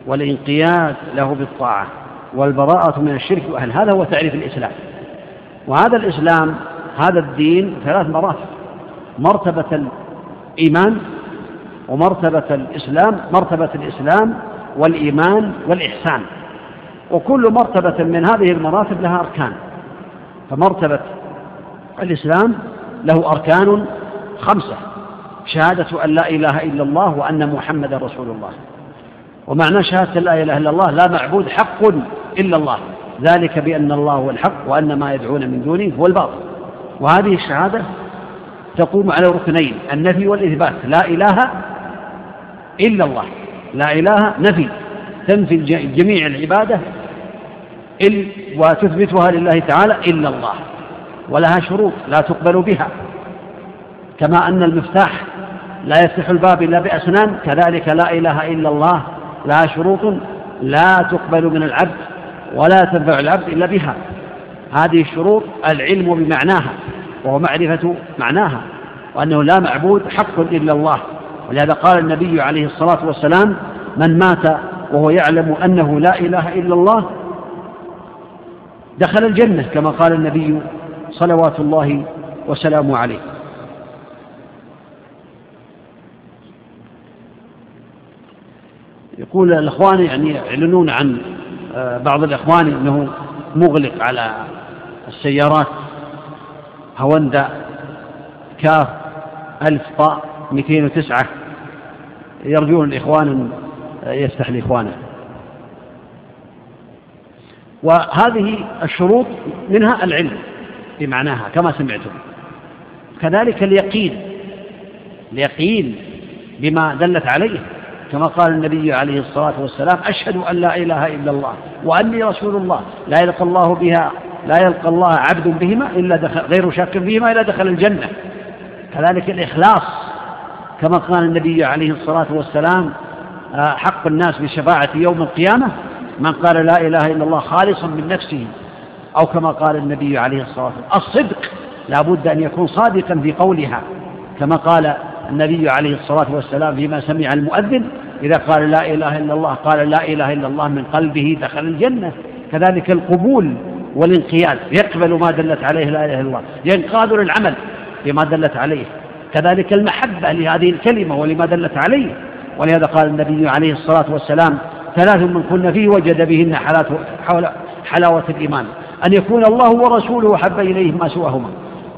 S1: والانقياد له بالطاعة والبراءة من الشرك وأهل هذا هو تعريف الإسلام وهذا الإسلام هذا الدين ثلاث مراتب مرتبة الإيمان ومرتبة الإسلام مرتبة الإسلام والإيمان والإحسان وكل مرتبة من هذه المراتب لها أركان فمرتبة الإسلام له أركان خمسة شهادة أن لا إله إلا الله وأن محمدا رسول الله ومعنى شهادة لا إله إلا الله لا معبود حق إلا الله ذلك بأن الله هو الحق وأن ما يدعون من دونه هو الباطل وهذه الشهادة تقوم على ركنين النفي والإثبات لا إله إلا الله لا إله نفي تنفي جميع العبادة وتثبتها لله تعالى إلا الله ولها شروط لا تقبل بها كما أن المفتاح لا يفتح الباب إلا بأسنان كذلك لا إله إلا الله لها شروط لا تقبل من العبد ولا تنفع العبد إلا بها هذه الشروط العلم بمعناها وهو معرفة معناها وأنه لا معبود حق إلا الله ولهذا قال النبي عليه الصلاة والسلام من مات وهو يعلم أنه لا إله إلا الله دخل الجنة كما قال النبي صلوات الله وسلامه عليه يقول الإخوان يعني يعلنون عن آه، بعض الإخوان أنه مغلق على السيارات هوندا كاف ألف طاء 209 يرجون الإخوان يسمح لإخوانه وهذه الشروط منها العلم بمعناها كما سمعتم كذلك اليقين اليقين بما دلت عليه كما قال النبي عليه الصلاة والسلام أشهد أن لا إله إلا الله وأني رسول الله لا يلقى الله بها لا يلقى الله عبد بهما إلا دخل غير شاك بهما إلا دخل الجنة كذلك الإخلاص كما قال النبي عليه الصلاة والسلام حق الناس بشفاعة يوم القيامة من قال لا إله إلا الله خالصا من نفسه أو كما قال النبي عليه الصلاة والسلام الصدق لا بد أن يكون صادقا في قولها كما قال النبي عليه الصلاة والسلام فيما سمع المؤذن إذا قال لا إله إلا الله قال لا إله إلا الله من قلبه دخل الجنة كذلك القبول والانقياد يقبل ما دلت عليه لا إله إلا الله ينقاد للعمل بما دلت عليه كذلك المحبة لهذه الكلمة ولما دلت عليه ولهذا قال النبي عليه الصلاة والسلام ثلاث من كن فيه وجد بهن حلاوة الإيمان أن يكون الله ورسوله أحب إليه ما سواهما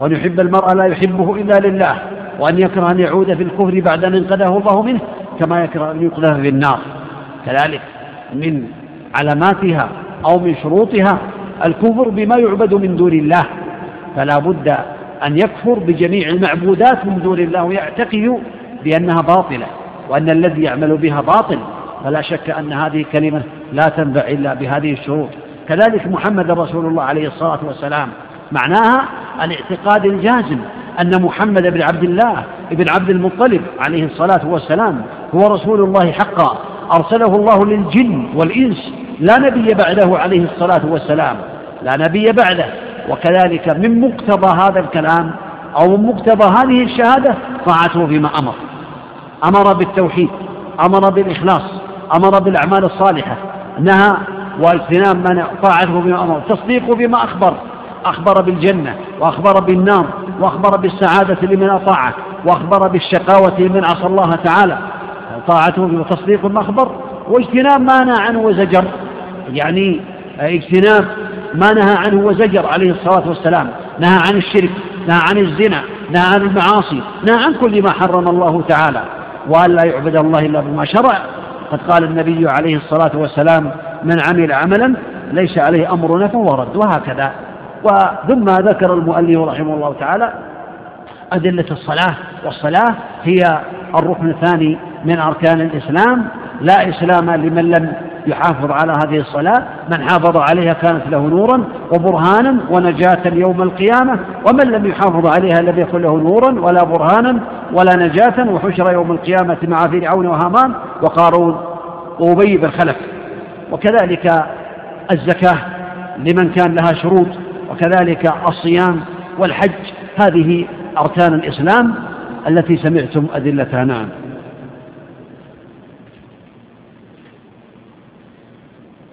S1: وأن يحب المرء لا يحبه إلا لله وأن يكره أن يعود في الكفر بعد أن انقذه الله منه كما يكره أن يقذف في النار كذلك من علاماتها أو من شروطها الكفر بما يعبد من دون الله فلا بد أن يكفر بجميع المعبودات من دون الله ويعتقد بأنها باطلة وأن الذي يعمل بها باطل فلا شك أن هذه كلمة لا تنبع إلا بهذه الشروط كذلك محمد رسول الله عليه الصلاة والسلام معناها الاعتقاد الجازم أن محمد بن عبد الله بن عبد المطلب عليه الصلاة والسلام هو رسول الله حقا أرسله الله للجن والإنس لا نبي بعده عليه الصلاة والسلام لا نبي بعده وكذلك من مقتضى هذا الكلام أو من مقتضى هذه الشهادة طاعته فيما أمر أمر بالتوحيد أمر بالإخلاص أمر بالأعمال الصالحة نهى واجتناب من طاعته بما أمر تصديقه بما أخبر أخبر بالجنة وأخبر بالنار وأخبر بالسعادة لمن أطاعه وأخبر بالشقاوة لمن عصى الله تعالى طاعته وتصديق ما أخبر واجتناب ما نهى عنه وزجر يعني اجتناب ما نهى عنه وزجر عليه الصلاة والسلام نهى عن الشرك نهى عن الزنا نهى عن المعاصي نهى عن كل ما حرم الله تعالى وأن لا يعبد الله إلا بما شرع قد قال النبي عليه الصلاة والسلام من عمل عملا ليس عليه أمرنا فهو رد وهكذا وثم ذكر المؤلف رحمه الله تعالى أدلة الصلاة والصلاة هي الركن الثاني من أركان الإسلام لا إسلام لمن لم يحافظ على هذه الصلاة من حافظ عليها كانت له نورا وبرهانا ونجاة يوم القيامة ومن لم يحافظ عليها لم يكن له نورا ولا برهانا ولا نجاة وحشر يوم القيامة مع فرعون وهامان وقارون وأبي بن خلف وكذلك الزكاة لمن كان لها شروط وكذلك الصيام والحج هذه أركان الإسلام التي سمعتم أدلتها نعم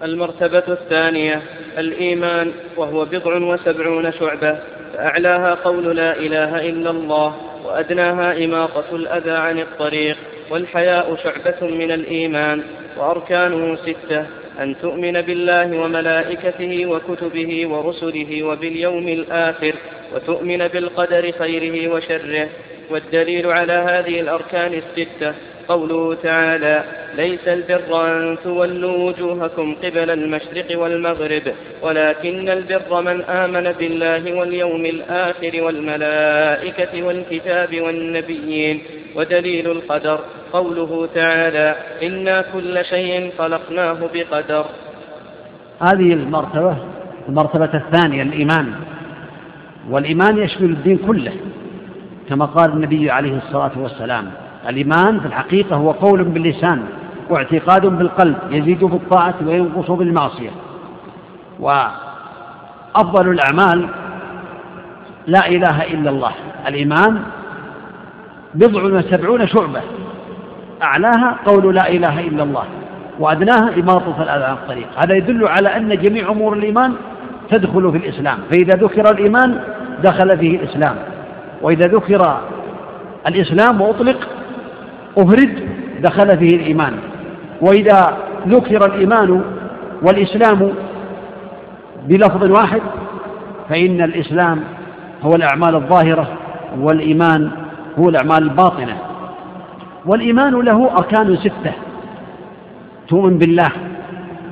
S2: المرتبة الثانية الإيمان وهو بضع وسبعون شعبة فأعلاها قول لا إله إلا الله وأدناها إماطة الأذى عن الطريق والحياء شعبة من الإيمان وأركانه ستة أن تؤمن بالله وملائكته وكتبه ورسله وباليوم الآخر وتؤمن بالقدر خيره وشره والدليل على هذه الأركان الستة قوله تعالى ليس البر أن تولوا وجوهكم قبل المشرق والمغرب ولكن البر من آمن بالله واليوم الآخر والملائكة والكتاب والنبيين ودليل القدر قوله تعالى إنا كل شيء خلقناه بقدر
S1: هذه المرتبة المرتبة الثانية الإيمان والإيمان يشمل الدين كله كما قال النبي عليه الصلاة والسلام الإيمان في الحقيقة هو قول باللسان واعتقاد بالقلب يزيد بالطاعة وينقص بالمعصية وأفضل الأعمال لا إله إلا الله الإيمان بضع وسبعون شعبة أعلاها قول لا إله إلا الله وأدناها إماطة الأذى عن الطريق هذا يدل على أن جميع أمور الإيمان تدخل في الإسلام فإذا ذكر الإيمان دخل فيه الإسلام وإذا ذكر الإسلام وأطلق أفرد دخل فيه الإيمان وإذا ذكر الإيمان والإسلام بلفظ واحد فإن الإسلام هو الأعمال الظاهرة والإيمان هو الأعمال الباطنة والإيمان له أركان ستة تؤمن بالله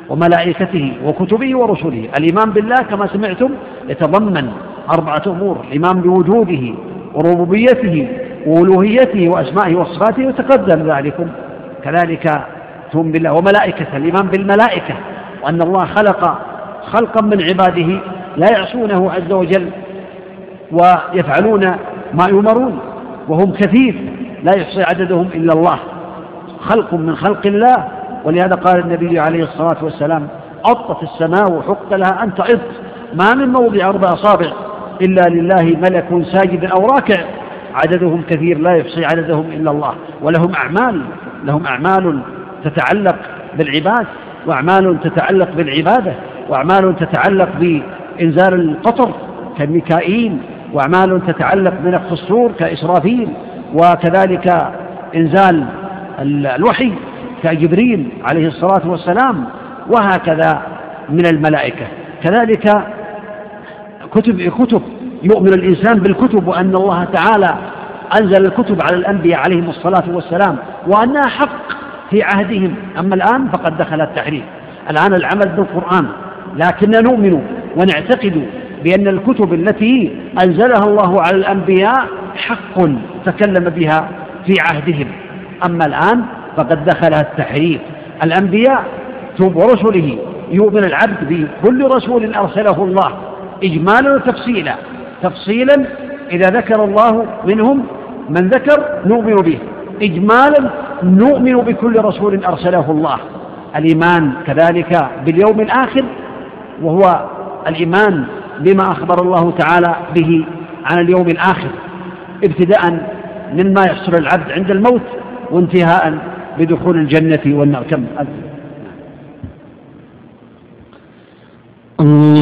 S1: وملائكته وكتبه ورسله الإيمان بالله كما سمعتم يتضمن أربعة أمور الإيمان بوجوده وربوبيته وألوهيته وأسمائه وصفاته وتقدم ذلكم كذلك تؤمن بالله وملائكة الإيمان بالملائكة وأن الله خلق خلقا من عباده لا يعصونه عز وجل ويفعلون ما يؤمرون وهم كثير لا يحصي عددهم إلا الله خلق من خلق الله ولهذا قال النبي عليه الصلاة والسلام أطت السماء وحق لها أن تعط ما من موضع أربع أصابع إلا لله ملك ساجد أو راكع عددهم كثير لا يحصي عددهم إلا الله ولهم أعمال لهم أعمال تتعلق بالعباد وأعمال تتعلق بالعبادة وأعمال تتعلق بإنزال القطر كميكائيل وأعمال تتعلق بنفخ الصور كإسرافيل وكذلك إنزال الوحي كجبريل عليه الصلاة والسلام وهكذا من الملائكة كذلك كتب كتب يؤمن الإنسان بالكتب وأن الله تعالى أنزل الكتب على الأنبياء عليهم الصلاة والسلام وأنها حق في عهدهم أما الآن فقد دخل التحريف الآن العمل بالقرآن لكننا نؤمن ونعتقد بأن الكتب التي أنزلها الله على الأنبياء حق تكلم بها في عهدهم أما الآن فقد دخلها التحريف الأنبياء ورسله يؤمن العبد بكل رسول أرسله الله إجمالا وتفصيلا تفصيلا إذا ذكر الله منهم من ذكر نؤمن به إجمالا نؤمن بكل رسول أرسله الله الإيمان كذلك باليوم الآخر وهو الإيمان بما أخبر الله تعالى به عن اليوم الآخر ابتداء مما يحصل العبد عند الموت وانتهاء بدخول الجنة والنار كم الله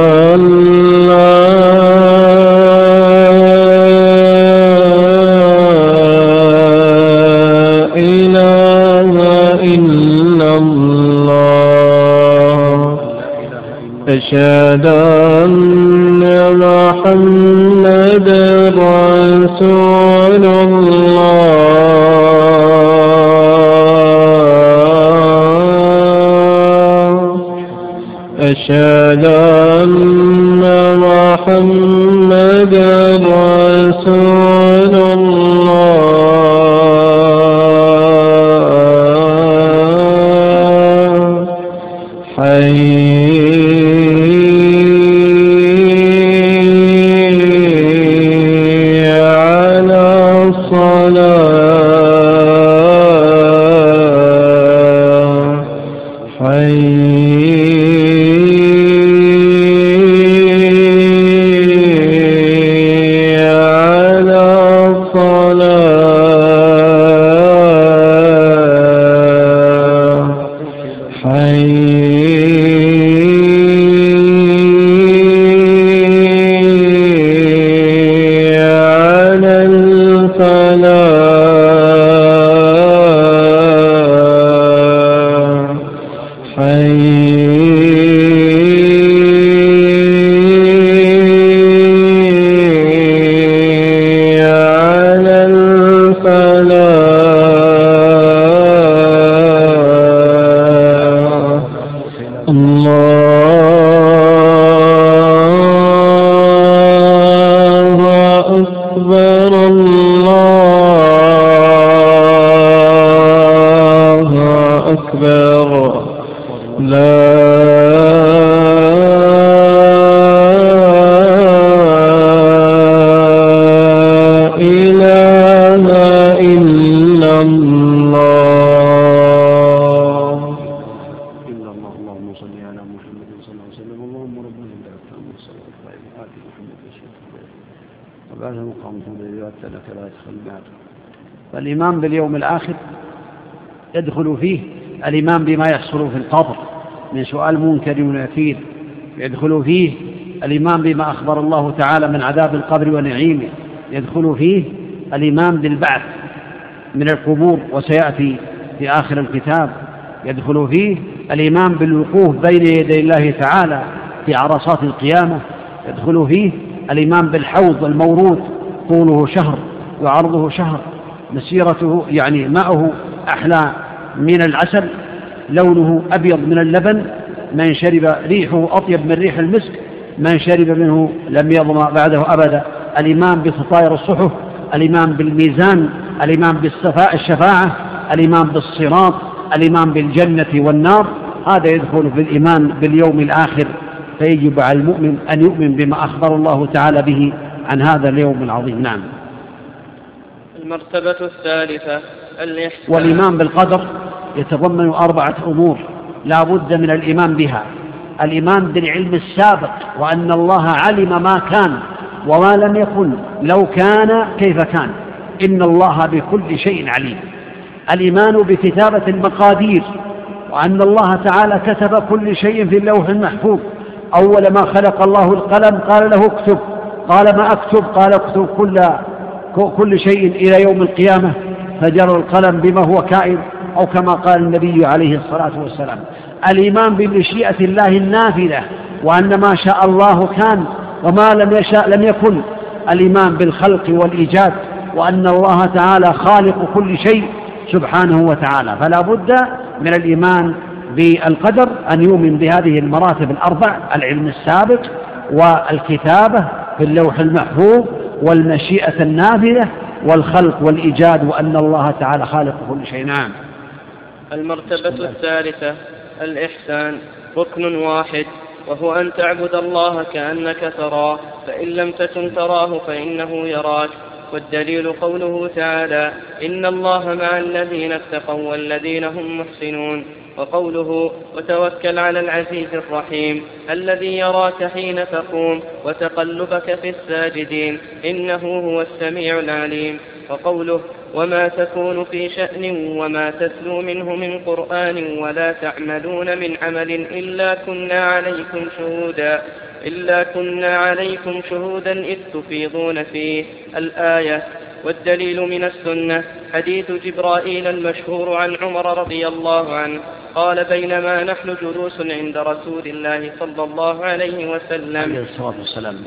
S3: 嗨。
S1: الآخر يدخل فيه الإيمان بما يحصل في القبر من سؤال منكر ونكير يدخل فيه الإيمان بما أخبر الله تعالى من عذاب القبر ونعيمه يدخل فيه الإيمان بالبعث من القبور وسيأتي في آخر الكتاب يدخل فيه الإيمان بالوقوف بين يدي الله تعالى في عرصات القيامة يدخل فيه الإيمان بالحوض المورود طوله شهر وعرضه شهر مسيرته يعني ماؤه أحلى من العسل لونه أبيض من اللبن من شرب ريحه أطيب من ريح المسك من شرب منه لم يظمأ بعده أبدا الإمام بتطاير الصحف الإمام بالميزان الإمام بالصفاء الشفاعة الإمام بالصراط الإمام بالجنة والنار هذا يدخل في الإيمان باليوم الآخر فيجب على المؤمن أن يؤمن بما أخبر الله تعالى به عن هذا اليوم العظيم نعم المرتبة الثالثة الإحسان والإيمان بالقدر يتضمن أربعة أمور لا بد من الإيمان بها الإيمان بالعلم السابق وأن الله علم ما كان وما لم يكن لو كان كيف كان إن الله بكل شيء عليم الإيمان بكتابة المقادير وأن الله تعالى كتب كل شيء في اللوح المحفوظ أول ما خلق الله القلم قال له اكتب قال ما اكتب قال اكتب كل كل شيء إلى يوم القيامة فجر القلم بما هو كائن أو كما قال النبي عليه الصلاة والسلام الإيمان بمشيئة الله النافذة وأن ما شاء الله كان وما لم يشاء لم يكن الإيمان بالخلق والإيجاد وأن الله تعالى خالق كل شيء سبحانه وتعالى فلا بد من الإيمان بالقدر أن يؤمن بهذه المراتب الأربع العلم السابق والكتابة في اللوح المحفوظ والمشيئة النافذة والخلق والإيجاد وأن الله تعالى خالق كل شيء نعم
S2: المرتبة الثالثة الإحسان ركن واحد وهو أن تعبد الله كأنك تراه فإن لم تكن تراه فإنه يراك والدليل قوله تعالى إن الله مع الذين اتقوا والذين هم محسنون وقوله وتوكل على العزيز الرحيم الذي يراك حين تقوم وتقلبك في الساجدين إنه هو السميع العليم وقوله وما تكون في شأن وما تتلو منه من قرآن ولا تعملون من عمل إلا كنا عليكم شهودا إلا كنا عليكم شهودا إذ تفيضون فيه الآية والدليل من السنة حديث جبرائيل المشهور عن عمر رضي الله عنه قال بينما نحن جلوس عند رسول الله صلى الله عليه وسلم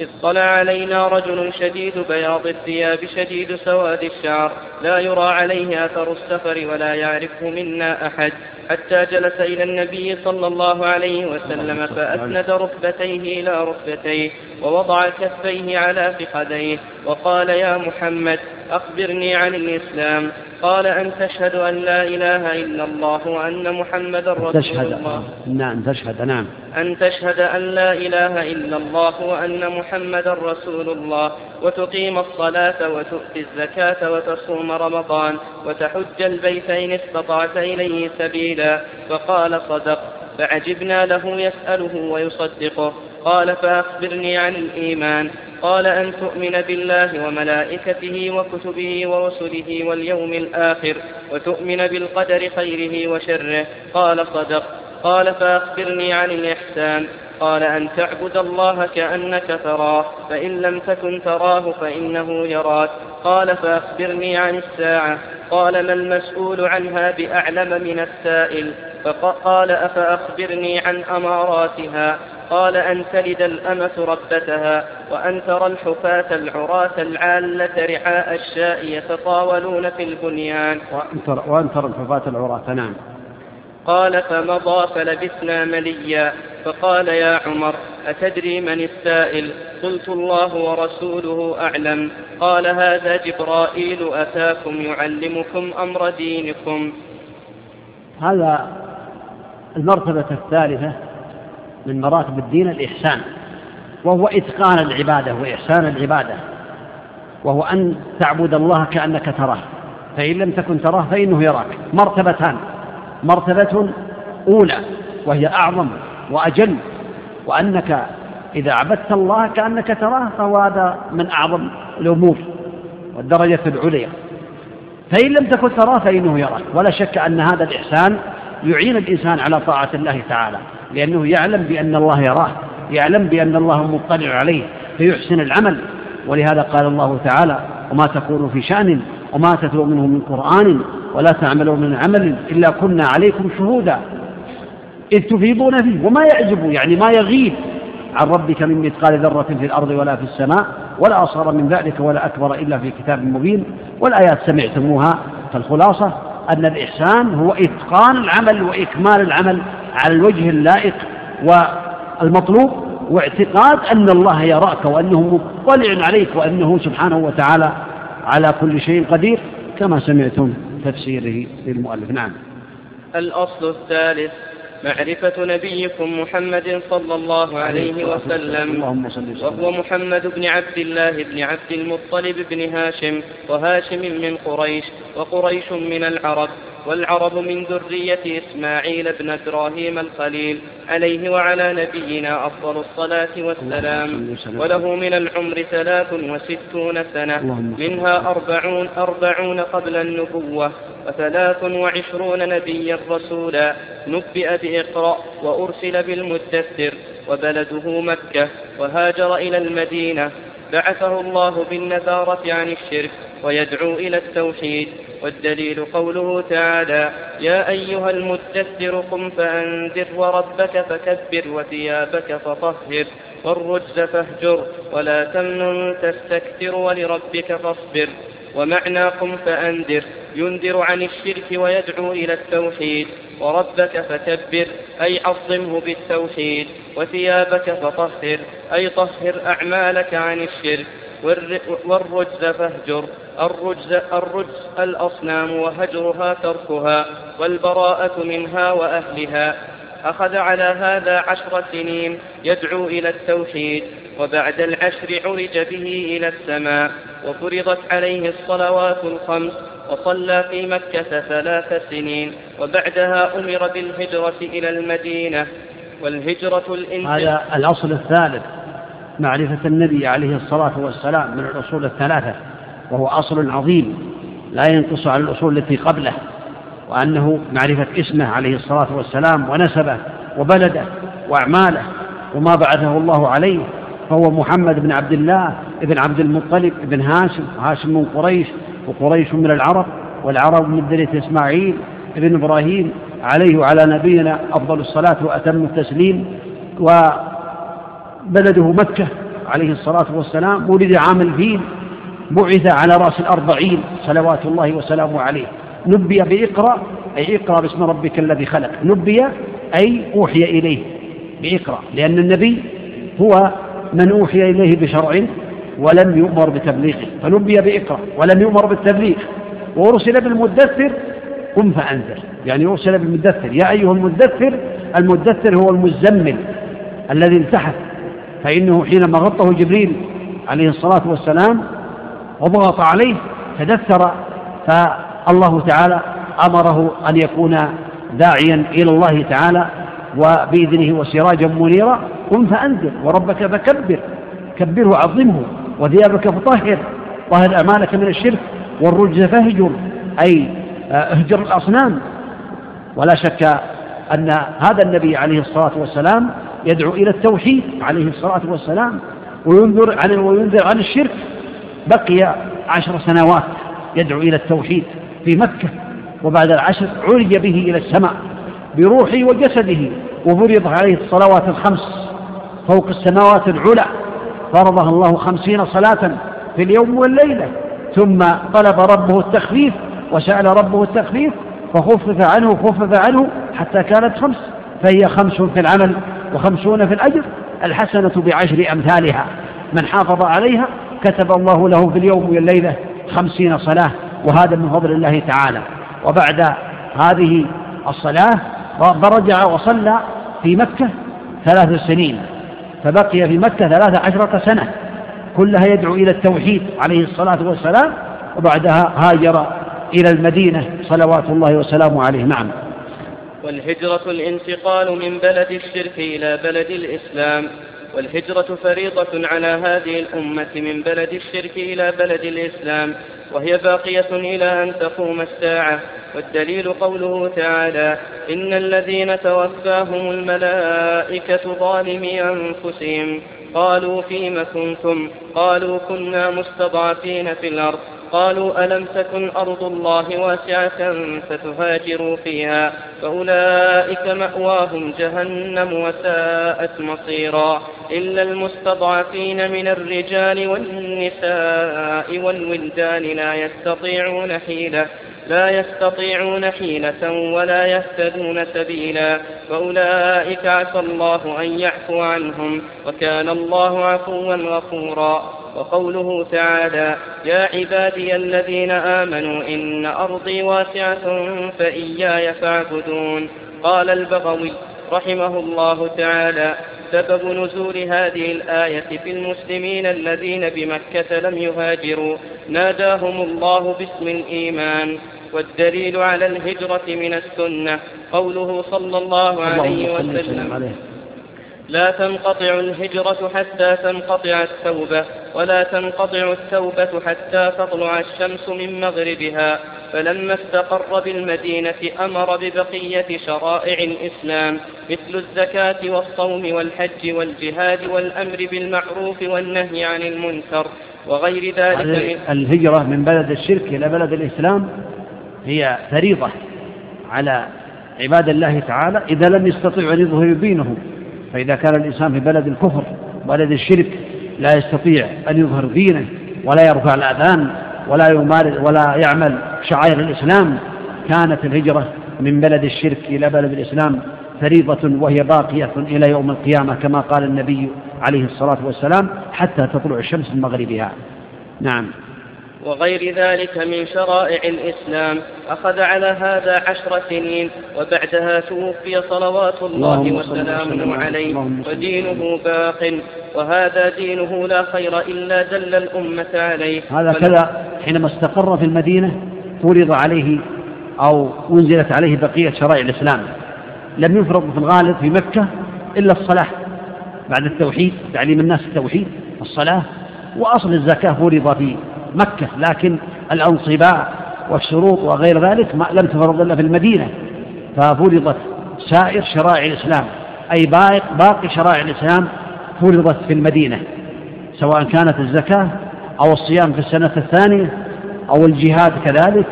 S2: اطلع علينا رجل شديد بياض الثياب شديد سواد الشعر لا يرى عليه أثر السفر ولا يعرفه منا أحد حتى جلس إلى النبي صلى الله عليه وسلم فأسند ركبتيه إلى ركبتيه ووضع كفيه على فخذيه وقال يا محمد أخبرني عن الإسلام قال أن تشهد أن لا إله إلا الله وأن محمدا رسول تشهد الله نعم تشهد
S1: نعم
S2: أن تشهد أن لا إله إلا الله وأن محمدا رسول الله وتقيم الصلاة وتؤتي الزكاة وتصوم رمضان وتحج البيت إن استطعت إليه سبيلا فقال صدق فعجبنا له يسأله ويصدقه قال فأخبرني عن الإيمان قال أن تؤمن بالله وملائكته وكتبه ورسله واليوم الآخر وتؤمن بالقدر خيره وشره قال صدق قال فأخبرني عن الإحسان قال أن تعبد الله كأنك تراه فإن لم تكن تراه فإنه يراك قال فأخبرني عن الساعة قال ما المسؤول عنها بأعلم من السائل فقال أفأخبرني عن أماراتها قال أن تلد الأمة ربتها وأن ترى الحفاة العراة العالة رعاء الشاء يتطاولون في البنيان
S1: وأن ترى, وأن ترى الحفاة العراة نعم
S2: قال فمضى فلبثنا مليا فقال يا عمر أتدري من السائل قلت الله ورسوله أعلم قال هذا جبرائيل أتاكم يعلمكم أمر دينكم
S1: هذا المرتبة الثالثة من مراتب الدين الإحسان وهو إتقان العبادة وإحسان العبادة وهو أن تعبد الله كأنك تراه فإن لم تكن تراه فإنه يراك مرتبتان مرتبة أولى وهي أعظم وأجل وأنك إذا عبدت الله كأنك تراه فهو هذا من أعظم الأمور والدرجة العليا فإن لم تكن تراه فإنه يراك ولا شك أن هذا الإحسان يعين الإنسان على طاعة الله تعالى لأنه يعلم بأن الله يراه يعلم بأن الله مطلع عليه فيحسن العمل ولهذا قال الله تعالى وما تقول في شأن وما تتلو منه من قرآن ولا تعملوا من عمل إلا كنا عليكم شهودا إذ تفيضون فيه وما يعجب يعني ما يغيب عن ربك من مثقال ذرة في الأرض ولا في السماء ولا أصغر من ذلك ولا أكبر إلا في كتاب مبين والآيات سمعتموها فالخلاصة أن الإحسان هو إتقان العمل وإكمال العمل على الوجه اللائق والمطلوب واعتقاد أن الله يراك وأنه مطلع عليك وأنه سبحانه وتعالى على كل شيء قدير كما سمعتم تفسيره للمؤلف نعم
S2: الأصل الثالث معرفة نبيكم محمد صلى الله عليه وسلم وهو محمد بن عبد الله بن عبد المطلب بن هاشم وهاشم من قريش وقريش من العرب والعرب من ذرية إسماعيل بن إبراهيم الخليل عليه وعلى نبينا أفضل الصلاة والسلام وله من العمر ثلاث وستون سنة منها أربعون, أربعون قبل النبوة وثلاث وعشرون نبيا رسولا نبئ بإقرأ وأرسل بالمدثر وبلده مكة وهاجر إلى المدينة بعثه الله بالنذارة عن الشرك ويدعو إلى التوحيد والدليل قوله تعالى يا أيها المدثر قم فأنذر وربك فكبر وثيابك فطهر والرجز فاهجر ولا تمنن تستكثر ولربك فاصبر ومعنى قم فأنذر ينذر عن الشرك ويدعو إلى التوحيد وربك فكبر أي عظمه بالتوحيد وثيابك فطهر أي طهر أعمالك عن الشرك والرجز فاهجر الرجز, الرجز الأصنام وهجرها تركها والبراءة منها وأهلها أخذ على هذا عشر سنين يدعو إلى التوحيد وبعد العشر عرج به إلى السماء وفرضت عليه الصلوات الخمس وصلى في مكة ثلاث سنين وبعدها أمر بالهجرة إلى المدينة والهجرة الإنسان
S1: هذا الأصل الثالث معرفة النبي عليه الصلاة والسلام من الأصول الثلاثة وهو أصل عظيم لا ينقص عن الأصول التي قبله وأنه معرفة اسمه عليه الصلاة والسلام ونسبه وبلده وأعماله وما بعثه الله عليه فهو محمد بن عبد الله بن عبد المطلب بن هاشم هاشم من قريش وقريش من العرب والعرب من ذرية إسماعيل بن إبراهيم عليه وعلى نبينا أفضل الصلاة وأتم التسليم وبلده مكة عليه الصلاة والسلام ولد عام الفيل بعث على رأس الأربعين صلوات الله وسلامه عليه نبي بإقرأ أي اقرأ باسم ربك الذي خلق نبي أي أوحي إليه بإقرأ لأن النبي هو من أوحي إليه بشرع ولم يؤمر بتبليغه فنبي بإقرأ ولم يؤمر بالتبليغ وأرسل بالمدثر قم فأنذر يعني أرسل بالمدثر يا أيها المدثر المدثر هو المزمل الذي التحف فإنه حينما غطه جبريل عليه الصلاة والسلام وضغط عليه تدثر فالله تعالى أمره أن يكون داعيا إلى الله تعالى وبإذنه وسراجا منيرا قم فأنذر وربك فكبر كبره وعظمه وثيابك فطهر طهر أمانك من الشرك والرجز فاهجر أي آه، اهجر الأصنام ولا شك أن هذا النبي عليه الصلاة والسلام يدعو إلى التوحيد عليه الصلاة والسلام وينذر عن وينذر عن الشرك بقي عشر سنوات يدعو إلى التوحيد في مكة وبعد العشر عري به إلى السماء بروحه وجسده وفرض عليه الصلوات الخمس فوق السماوات العلى فرضها الله خمسين صلاة في اليوم والليلة ثم طلب ربه التخفيف وسأل ربه التخفيف فخفف عنه خفف عنه حتى كانت خمس فهي خمس في العمل وخمسون في الأجر الحسنة بعشر أمثالها من حافظ عليها كتب الله له في اليوم والليلة خمسين صلاة وهذا من فضل الله تعالى وبعد هذه الصلاة فرجع وصلى في مكة ثلاث سنين فبقي في مكة ثلاث عشرة سنة كلها يدعو إلى التوحيد عليه الصلاة والسلام وبعدها هاجر إلى المدينة صلوات الله وسلامه عليه نعم
S2: والهجرة الانتقال من بلد الشرك إلى بلد الإسلام والهجرة فريضة على هذه الأمة من بلد الشرك إلى بلد الإسلام وهي باقية إلى أن تقوم الساعة والدليل قوله تعالى إن الذين توفاهم الملائكة ظالمي أنفسهم قالوا فيم كنتم قالوا كنا مستضعفين في الأرض وقالوا ألم تكن أرض الله واسعة فتهاجروا فيها فأولئك مأواهم جهنم وساءت مصيرا إلا المستضعفين من الرجال والنساء والولدان لا يستطيعون حيلة لا يستطيعون حيلة ولا يهتدون سبيلا فأولئك عسى الله أن يعفو عنهم وكان الله عفوا غفورا وقوله تعالى يا عبادي الذين آمنوا إن أرضي واسعة فإياي فاعبدون قال البغوي رحمه الله تعالى سبب نزول هذه الآية في المسلمين الذين بمكة لم يهاجروا ناداهم الله باسم الإيمان والدليل على الهجرة من السنة قوله صلى الله عليه وسلم لا تنقطع الهجرة حتى تنقطع التوبة ولا تنقطع التوبة حتى تطلع الشمس من مغربها فلما استقر بالمدينة أمر ببقية شرائع الإسلام مثل الزكاة والصوم والحج والجهاد والأمر بالمعروف والنهي عن المنكر وغير ذلك
S1: الهجرة من بلد الشرك إلى بلد الإسلام هي فريضة على عباد الله تعالى إذا لم يستطيعوا أن يظهروا دينهم فإذا كان الإنسان في بلد الكفر بلد الشرك لا يستطيع أن يظهر دينه ولا يرفع الأذان ولا يمارس ولا يعمل شعائر الإسلام كانت الهجرة من بلد الشرك إلى بلد الإسلام فريضة وهي باقية إلى يوم القيامة كما قال النبي عليه الصلاة والسلام حتى تطلع الشمس من مغربها نعم
S2: وغير ذلك من شرائع الإسلام أخذ على هذا عشر سنين وبعدها توفي صلوات الله وسلامه عليه ودينه باق وهذا دينه لا خير إلا دل الأمة عليه
S1: هذا كذا حينما استقر في المدينة فرض عليه أو أنزلت عليه بقية شرائع الإسلام لم يفرض في الغالب في مكة إلا الصلاة بعد التوحيد تعليم الناس التوحيد الصلاة وأصل الزكاة فرض في مكة لكن الأنصباء والشروط وغير ذلك ما لم تفرض إلا في المدينة ففرضت سائر شرائع الإسلام أي باقي شرائع الإسلام فرضت في المدينة سواء كانت الزكاة أو الصيام في السنة الثانية أو الجهاد كذلك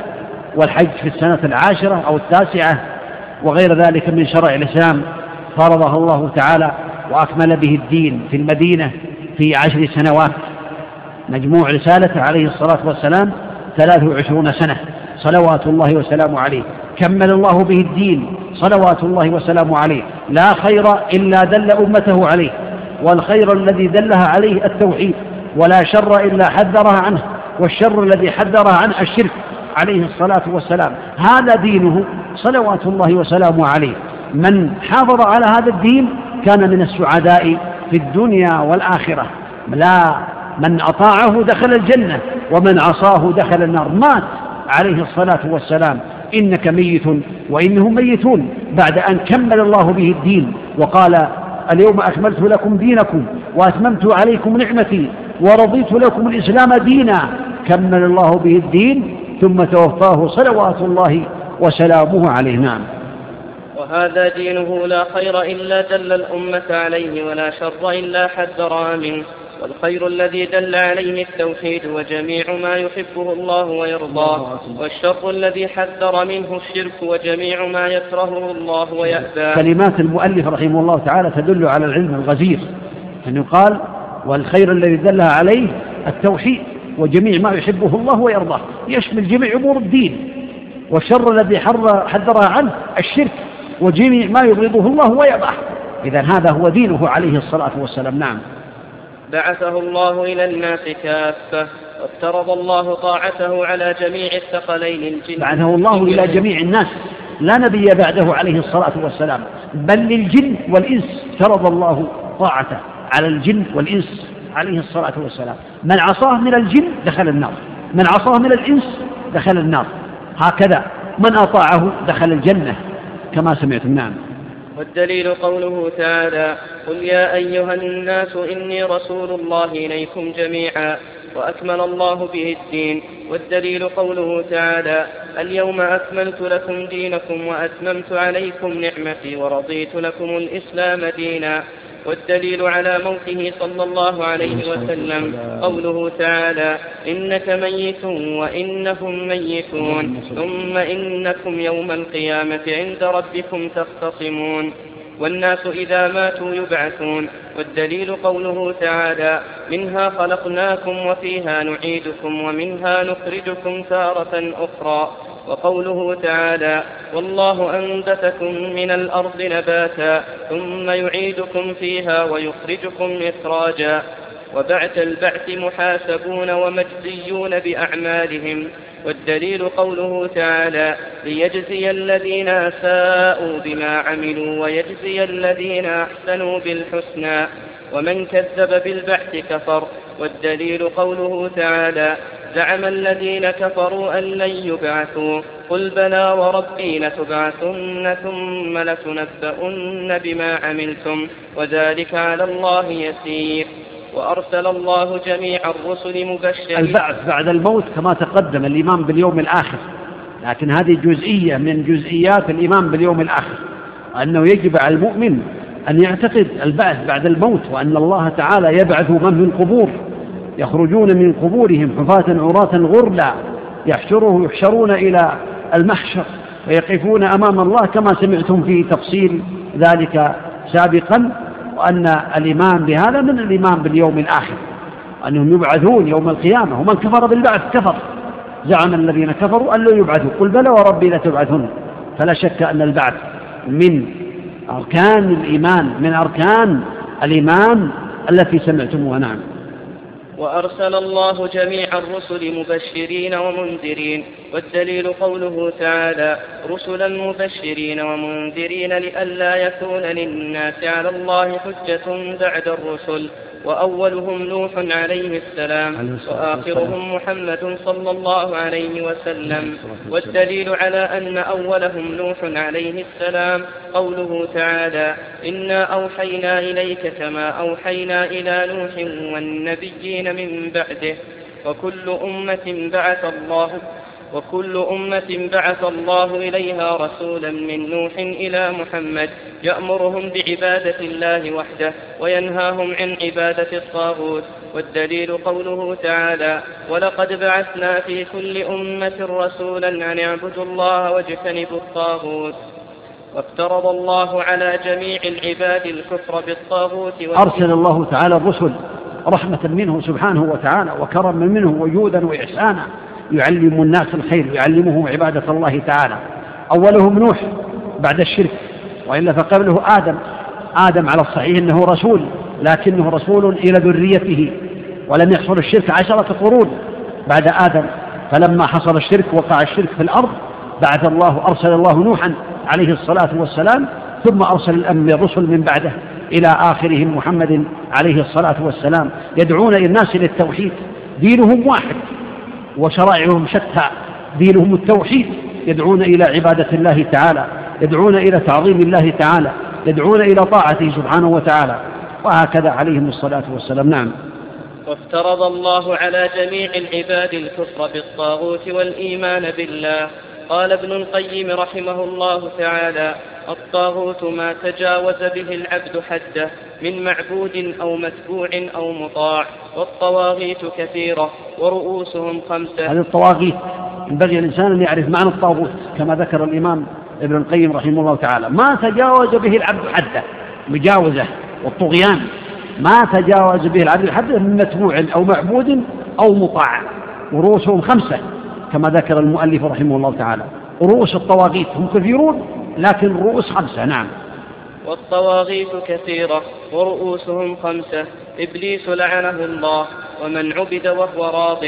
S1: والحج في السنة العاشرة أو التاسعة وغير ذلك من شرع الإسلام فرضه الله تعالى وأكمل به الدين في المدينة في عشر سنوات مجموع رسالته عليه الصلاة والسلام ثلاث وعشرون سنة صلوات الله وسلامه عليه كمل الله به الدين صلوات الله وسلامه عليه لا خير إلا دل أمته عليه والخير الذي دلها عليه التوحيد ولا شر إلا حذرها عنه والشر الذي حذرها عنه الشرك عليه الصلاة والسلام هذا دينه صلوات الله وسلامه عليه من حافظ على هذا الدين كان من السعداء في الدنيا والآخرة لا من أطاعه دخل الجنة ومن عصاه دخل النار مات عليه الصلاة والسلام إنك ميت وإنهم ميتون بعد أن كمل الله به الدين وقال اليوم أكملت لكم دينكم وأتممت عليكم نعمتي ورضيت لكم الإسلام دينا كمل الله به الدين ثم توفاه صلوات الله وسلامه عليه نعم
S2: وهذا دينه لا خير إلا دل الأمة عليه ولا شر إلا حذرها منه والخير الذي دل عليه التوحيد وجميع ما يحبه الله ويرضاه والشر الذي حذر منه الشرك وجميع ما يكرهه الله ويأباه كلمات المؤلف رحمه الله
S1: تعالى تدل على العلم الغزير أن يقال والخير الذي دل عليه التوحيد وجميع ما يحبه الله ويرضاه يشمل جميع أمور الدين والشر الذي حذر عنه الشرك وجميع ما يبغضه الله ويرضاه إذا هذا هو دينه عليه الصلاة والسلام نعم
S2: بعثه الله إلى الناس كافة وافترض الله طاعته على جميع الثقلين الجن بعثه
S1: الله إلى جميع الناس لا نبي بعده عليه الصلاة والسلام بل للجن والإنس افترض الله طاعته على الجن والإنس عليه الصلاة والسلام من عصاه من الجن دخل النار من عصاه من الإنس دخل النار هكذا من أطاعه دخل الجنة كما سمعتم نعم
S2: والدليل قوله تعالى قل يا أيها الناس إني رسول الله إليكم جميعا وأكمل الله به الدين والدليل قوله تعالى اليوم أكملت لكم دينكم وأتممت عليكم نعمتي ورضيت لكم الإسلام دينا والدليل على موته صلى الله عليه وسلم قوله تعالى إنك ميت وإنهم ميتون ثم إنكم يوم القيامة عند ربكم تختصمون والناس إذا ماتوا يبعثون والدليل قوله تعالى منها خلقناكم وفيها نعيدكم ومنها نخرجكم تارة أخرى وقوله تعالى والله أنبتكم من الأرض نباتا ثم يعيدكم فيها ويخرجكم إخراجا وبعث البعث محاسبون ومجزيون بأعمالهم والدليل قوله تعالى ليجزي الذين أساءوا بما عملوا ويجزي الذين أحسنوا بالحسنى ومن كذب بالبعث كفر والدليل قوله تعالى زعم الذين كفروا أن لن يبعثوا قل بلى وربي لتبعثن ثم لتنبؤن بما عملتم وذلك على الله يسير وأرسل الله جميع الرسل مبشرين
S1: البعث بعد الموت كما تقدم الإمام باليوم الآخر لكن هذه جزئية من جزئيات الإمام باليوم الآخر أنه يجب على المؤمن أن يعتقد البعث بعد الموت وأن الله تعالى يبعث من في القبور يخرجون من قبورهم حفاة عراة غرلا يحشره يحشرون إلى المحشر ويقفون أمام الله كما سمعتم في تفصيل ذلك سابقا وأن الإيمان بهذا من الإيمان باليوم الآخر أنهم يبعثون يوم القيامة ومن كفر بالبعث كفر زعم الذين كفروا أن لا يبعثوا قل بلى وربي لتبعثن فلا شك أن البعث من أركان الإيمان من أركان الإيمان التي سمعتموها نعم
S2: وأرسل الله جميع الرسل مبشرين ومنذرين والدليل قوله تعالى رسلا مبشرين ومنذرين لئلا يكون للناس على الله حجة بعد الرسل وأولهم نوح عليه السلام وآخرهم محمد صلى الله عليه وسلم والدليل على أن أولهم نوح عليه السلام قوله تعالى إنا أوحينا إليك كما أوحينا إلى نوح والنبيين من بعده وكل أمة بعث الله وكل أمة بعث الله إليها رسولا من نوح إلى محمد يأمرهم بعبادة الله وحده وينهاهم عن عبادة الطاغوت والدليل قوله تعالى ولقد بعثنا في كل أمة رسولا أن اعبدوا الله واجتنبوا الطاغوت وافترض الله على جميع العباد الكفر بالطاغوت
S1: أرسل الله تعالى الرسل رحمة منه سبحانه وتعالى وكرما منه وجودا وإحسانا يعلم الناس الخير يعلمهم عبادة الله تعالى أولهم نوح بعد الشرك وإلا فقبله آدم آدم على الصحيح أنه رسول لكنه رسول إلى ذريته ولم يحصل الشرك عشرة قرون بعد آدم فلما حصل الشرك وقع الشرك في الأرض بعث الله أرسل الله نوحا عليه الصلاة والسلام ثم أرسل الأنبياء الرسل من بعده إلى آخرهم محمد عليه الصلاة والسلام يدعون الناس للتوحيد دينهم واحد وشرائعهم شتى دينهم التوحيد يدعون إلى عبادة الله تعالى يدعون إلى تعظيم الله تعالى يدعون إلى طاعته سبحانه وتعالى وهكذا عليهم الصلاة والسلام نعم
S2: وافترض الله على جميع العباد الكفر بالطاغوت والإيمان بالله قال ابن القيم رحمه الله تعالى الطاغوت ما تجاوز به العبد حده من معبود أو متبوع أو مطاع والطواغيت كثيرة ورؤوسهم خمسة
S1: هذه الطواغيت ينبغي الإنسان أن يعرف معنى الطاغوت كما ذكر الإمام ابن القيم رحمه الله تعالى ما تجاوز به العبد حده مجاوزة والطغيان ما تجاوز به العبد حده من متبوع أو معبود أو مطاع ورؤوسهم خمسة كما ذكر المؤلف رحمه الله تعالى رؤوس الطواغيت هم كثيرون لكن رؤوس خمسة نعم
S2: والطواغيت كثيرة ورؤوسهم خمسة إبليس لعنه الله ومن عبد وهو راض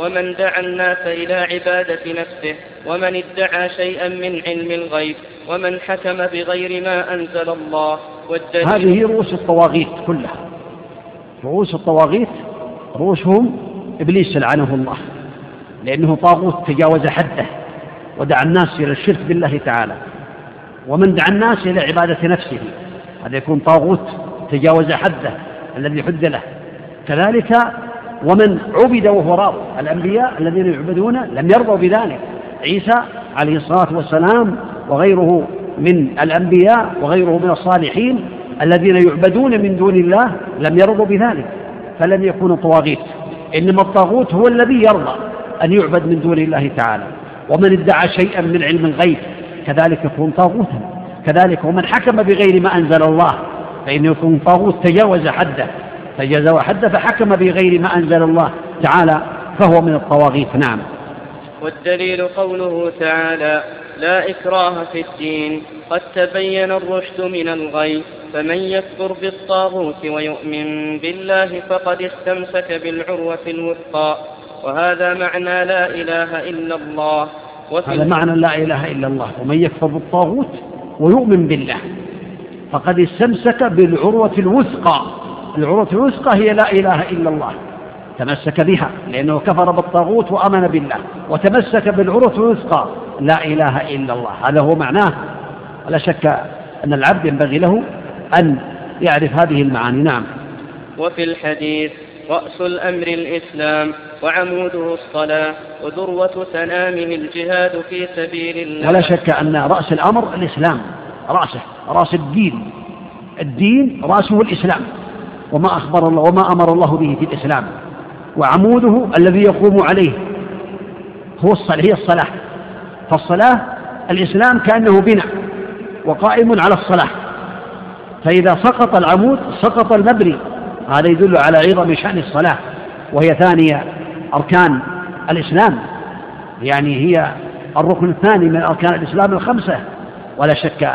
S2: ومن دعا الناس إلى عبادة نفسه ومن ادعى شيئا من علم الغيب ومن حكم بغير ما أنزل الله
S1: والدليل هذه رؤوس الطواغيت كلها رؤوس الطواغيت رؤوسهم إبليس لعنه الله لأنه طاغوت تجاوز حده ودعا الناس إلى الشرك بالله تعالى ومن دعا الناس إلى عبادة نفسه هذا يكون طاغوت تجاوز حده الذي حد له كذلك ومن عبد وهو راض الأنبياء الذين يعبدون لم يرضوا بذلك عيسى عليه الصلاة والسلام وغيره من الأنبياء وغيره من الصالحين الذين يعبدون من دون الله لم يرضوا بذلك فلم يكونوا طواغيت إنما الطاغوت هو الذي يرضى أن يعبد من دون الله تعالى ومن ادعى شيئا من علم الغيب كذلك يكون طاغوتا كذلك ومن حكم بغير ما أنزل الله فإنه يكون طاغوت تجاوز حده تجاوز حده فحكم بغير ما أنزل الله تعالى فهو من الطواغيت نعم
S2: والدليل قوله تعالى لا إكراه في الدين قد تبين الرشد من الغي فمن يكفر بالطاغوت ويؤمن بالله فقد استمسك بالعروة الوثقى وهذا معنى لا إله إلا الله
S1: هذا معنى لا إله إلا الله ومن يكفر بالطاغوت ويؤمن بالله فقد استمسك بالعروة الوثقى العروة الوثقى هي لا إله إلا الله تمسك بها لأنه كفر بالطاغوت وأمن بالله وتمسك بالعروة الوثقى لا إله إلا الله هذا هو معناه ولا شك أن العبد ينبغي له أن يعرف هذه المعاني نعم
S2: وفي الحديث رأس الأمر الإسلام وعموده الصلاة وذروة سنامه الجهاد في سبيل
S1: الله ولا شك أن رأس الأمر الإسلام رأسه رأس الدين الدين رأسه الإسلام وما أخبر الله وما أمر الله به في الإسلام وعموده الذي يقوم عليه هو الصلاة هي الصلاة فالصلاة الإسلام كأنه بناء وقائم على الصلاة فإذا سقط العمود سقط المبني هذا يدل على عظم شأن الصلاة وهي ثانية أركان الإسلام يعني هي الركن الثاني من أركان الإسلام الخمسة ولا شك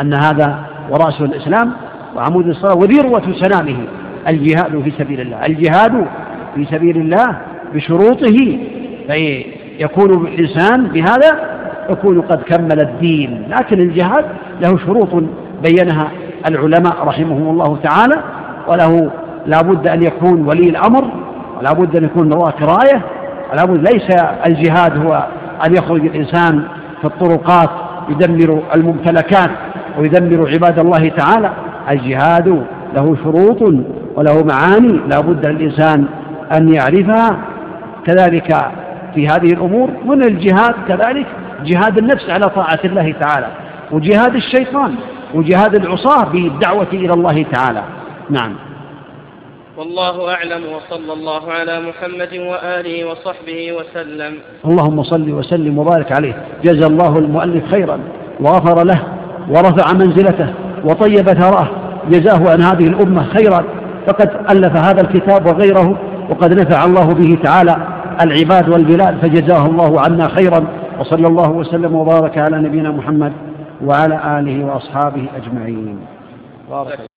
S1: أن هذا ورأس الإسلام وعمود الصلاة وذروة سلامه الجهاد في سبيل الله الجهاد في سبيل الله بشروطه فيكون الإنسان بهذا يكون قد كمل الدين لكن الجهاد له شروط بينها العلماء رحمهم الله تعالى وله لا بد أن يكون ولي الأمر ولا بد أن يكون له قراية ولا بد ليس الجهاد هو أن يخرج الإنسان في الطرقات يدمر الممتلكات ويدمر عباد الله تعالى الجهاد له شروط وله معاني لا بد للإنسان أن يعرفها كذلك في هذه الأمور من الجهاد كذلك جهاد النفس على طاعة الله تعالى وجهاد الشيطان وجهاد العصاة بالدعوة إلى الله تعالى نعم والله أعلم وصلى الله
S2: على محمد وآله وصحبه وسلم اللهم صل
S1: وسلم وبارك عليه جزى الله المؤلف خيرا وغفر له ورفع منزلته وطيب ثراه جزاه عن هذه الأمة خيرا فقد ألف هذا الكتاب وغيره وقد نفع الله به تعالى العباد والبلاد فجزاه الله عنا خيرا وصلى الله وسلم وبارك على نبينا محمد وعلى آله وأصحابه أجمعين بارك